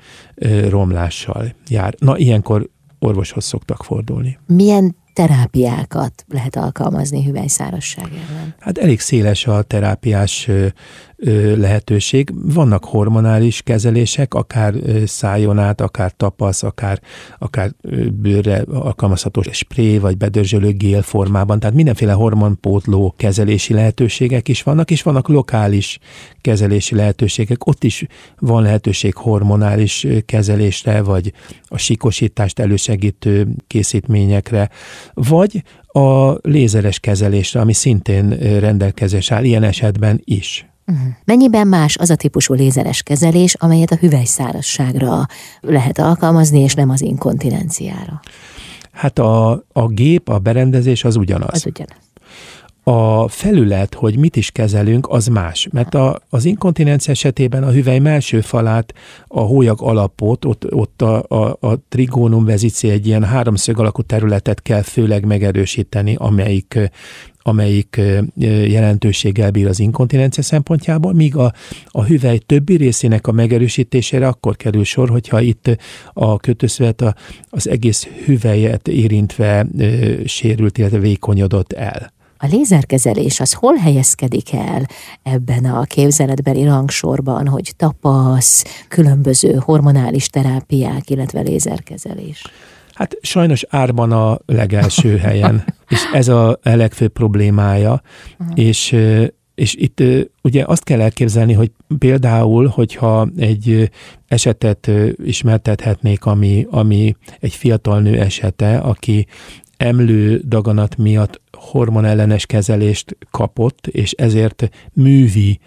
romlással jár. Na, ilyenkor orvoshoz szoktak fordulni. Milyen terápiákat lehet alkalmazni hüvelyszárasság ellen? Hát elég széles a terápiás lehetőség. Vannak hormonális kezelések, akár szájon át, akár tapasz, akár, akár bőrre alkalmazható spré vagy bedörzsölő gél formában, tehát mindenféle hormonpótló kezelési lehetőségek is vannak, és vannak lokális kezelési lehetőségek. Ott is van lehetőség hormonális kezelésre, vagy a sikosítást elősegítő készítményekre, vagy a lézeres kezelésre, ami szintén rendelkezés áll ilyen esetben is. Uh-huh. Mennyiben más az a típusú lézeres kezelés, amelyet a hüvelyszárasságra lehet alkalmazni, és nem az inkontinenciára? Hát a, a gép, a berendezés az ugyanaz. Az ugyanaz. A felület, hogy mit is kezelünk, az más. Mert a, az inkontinencia esetében a hüvely melső falát, a hólyag alapot, ott, ott a, a, a trigónum vezici egy ilyen háromszög alakú területet kell főleg megerősíteni, amelyik amelyik jelentőséggel bír az inkontinencia szempontjából, míg a, a hüvely többi részének a megerősítésére akkor kerül sor, hogyha itt a kötőszövet a, az egész hüvelyet érintve sérült, illetve vékonyodott el. A lézerkezelés az hol helyezkedik el ebben a képzeletbeli rangsorban, hogy tapasz, különböző hormonális terápiák, illetve lézerkezelés? Hát sajnos árban a legelső helyen, és ez a legfőbb problémája, uh-huh. és és itt ugye azt kell elképzelni, hogy például, hogyha egy esetet ismertethetnék, ami, ami egy fiatal nő esete, aki emlő daganat miatt hormonellenes kezelést kapott, és ezért művi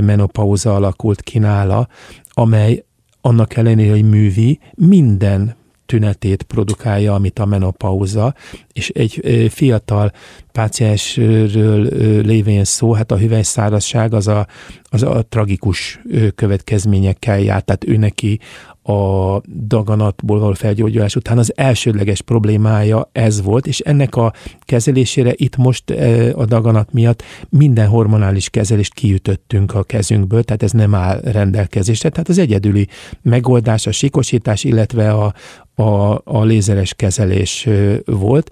menopauza alakult ki nála, amely annak ellenére, hogy művi, minden tünetét produkálja, amit a menopauza, és egy fiatal páciensről lévén szó, hát a hüvelyszárazság az a, az a tragikus következményekkel jár, tehát ő neki a daganatból való felgyógyulás után az elsődleges problémája ez volt, és ennek a kezelésére itt most a daganat miatt minden hormonális kezelést kiütöttünk a kezünkből, tehát ez nem áll rendelkezésre. Tehát az egyedüli megoldás a sikosítás, illetve a, a, a lézeres kezelés volt,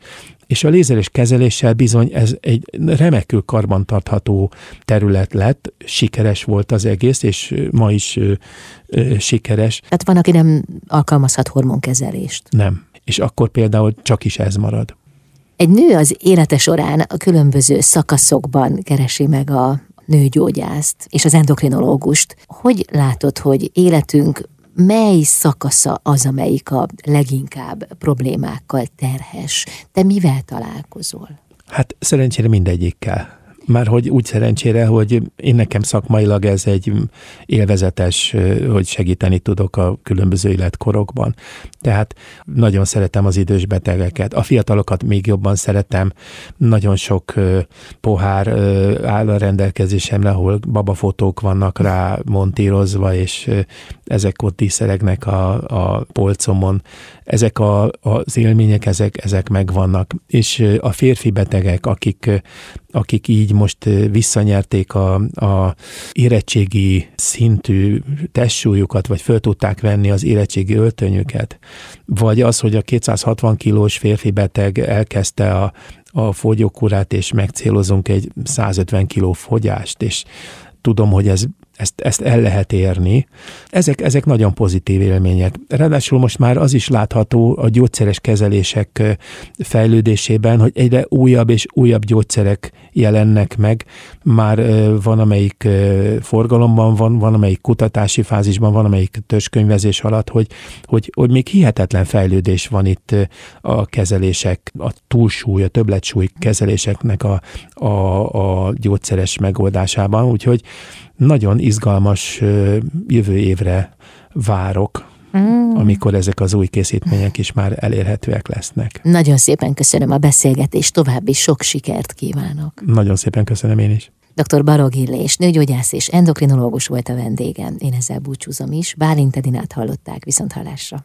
és a lézeres kezeléssel bizony ez egy remekül karbantartható terület lett, sikeres volt az egész, és ma is ö, ö, sikeres. Tehát van, aki nem alkalmazhat hormonkezelést. Nem. És akkor például csak is ez marad. Egy nő az élete során a különböző szakaszokban keresi meg a nőgyógyászt és az endokrinológust. Hogy látod, hogy életünk mely szakasza az, amelyik a leginkább problémákkal terhes? Te mivel találkozol? Hát szerencsére mindegyikkel. Már hogy úgy szerencsére, hogy én nekem szakmailag ez egy élvezetes, hogy segíteni tudok a különböző életkorokban. Tehát nagyon szeretem az idős betegeket. A fiatalokat még jobban szeretem. Nagyon sok pohár áll a rendelkezésemre, ahol babafotók vannak rá montírozva, és ezek ott díszeregnek a, a polcomon. Ezek a, az élmények, ezek, ezek megvannak. És a férfi betegek, akik, akik így most visszanyerték a, a érettségi szintű testsúlyukat, vagy föl tudták venni az érettségi öltönyüket, vagy az, hogy a 260 kilós férfi beteg elkezdte a, a fogyókurát, és megcélozunk egy 150 kiló fogyást, és tudom, hogy ez ezt, ezt el lehet érni. Ezek, ezek nagyon pozitív élmények. Ráadásul most már az is látható a gyógyszeres kezelések fejlődésében, hogy egyre újabb és újabb gyógyszerek jelennek meg. Már van, amelyik forgalomban van, van, amelyik kutatási fázisban, van, amelyik törzskönyvezés alatt, hogy, hogy, hogy még hihetetlen fejlődés van itt a kezelések, a túlsúly, a többletsúly kezeléseknek a, a, a gyógyszeres megoldásában. Úgyhogy nagyon izgalmas jövő évre várok, mm. amikor ezek az új készítmények is már elérhetőek lesznek. Nagyon szépen köszönöm a beszélgetést, további sok sikert kívánok. Nagyon szépen köszönöm én is. Dr. Barog Illés, nőgyógyász és endokrinológus volt a vendégem. Én ezzel búcsúzom is. Bálint Edinát hallották, viszont hallásra.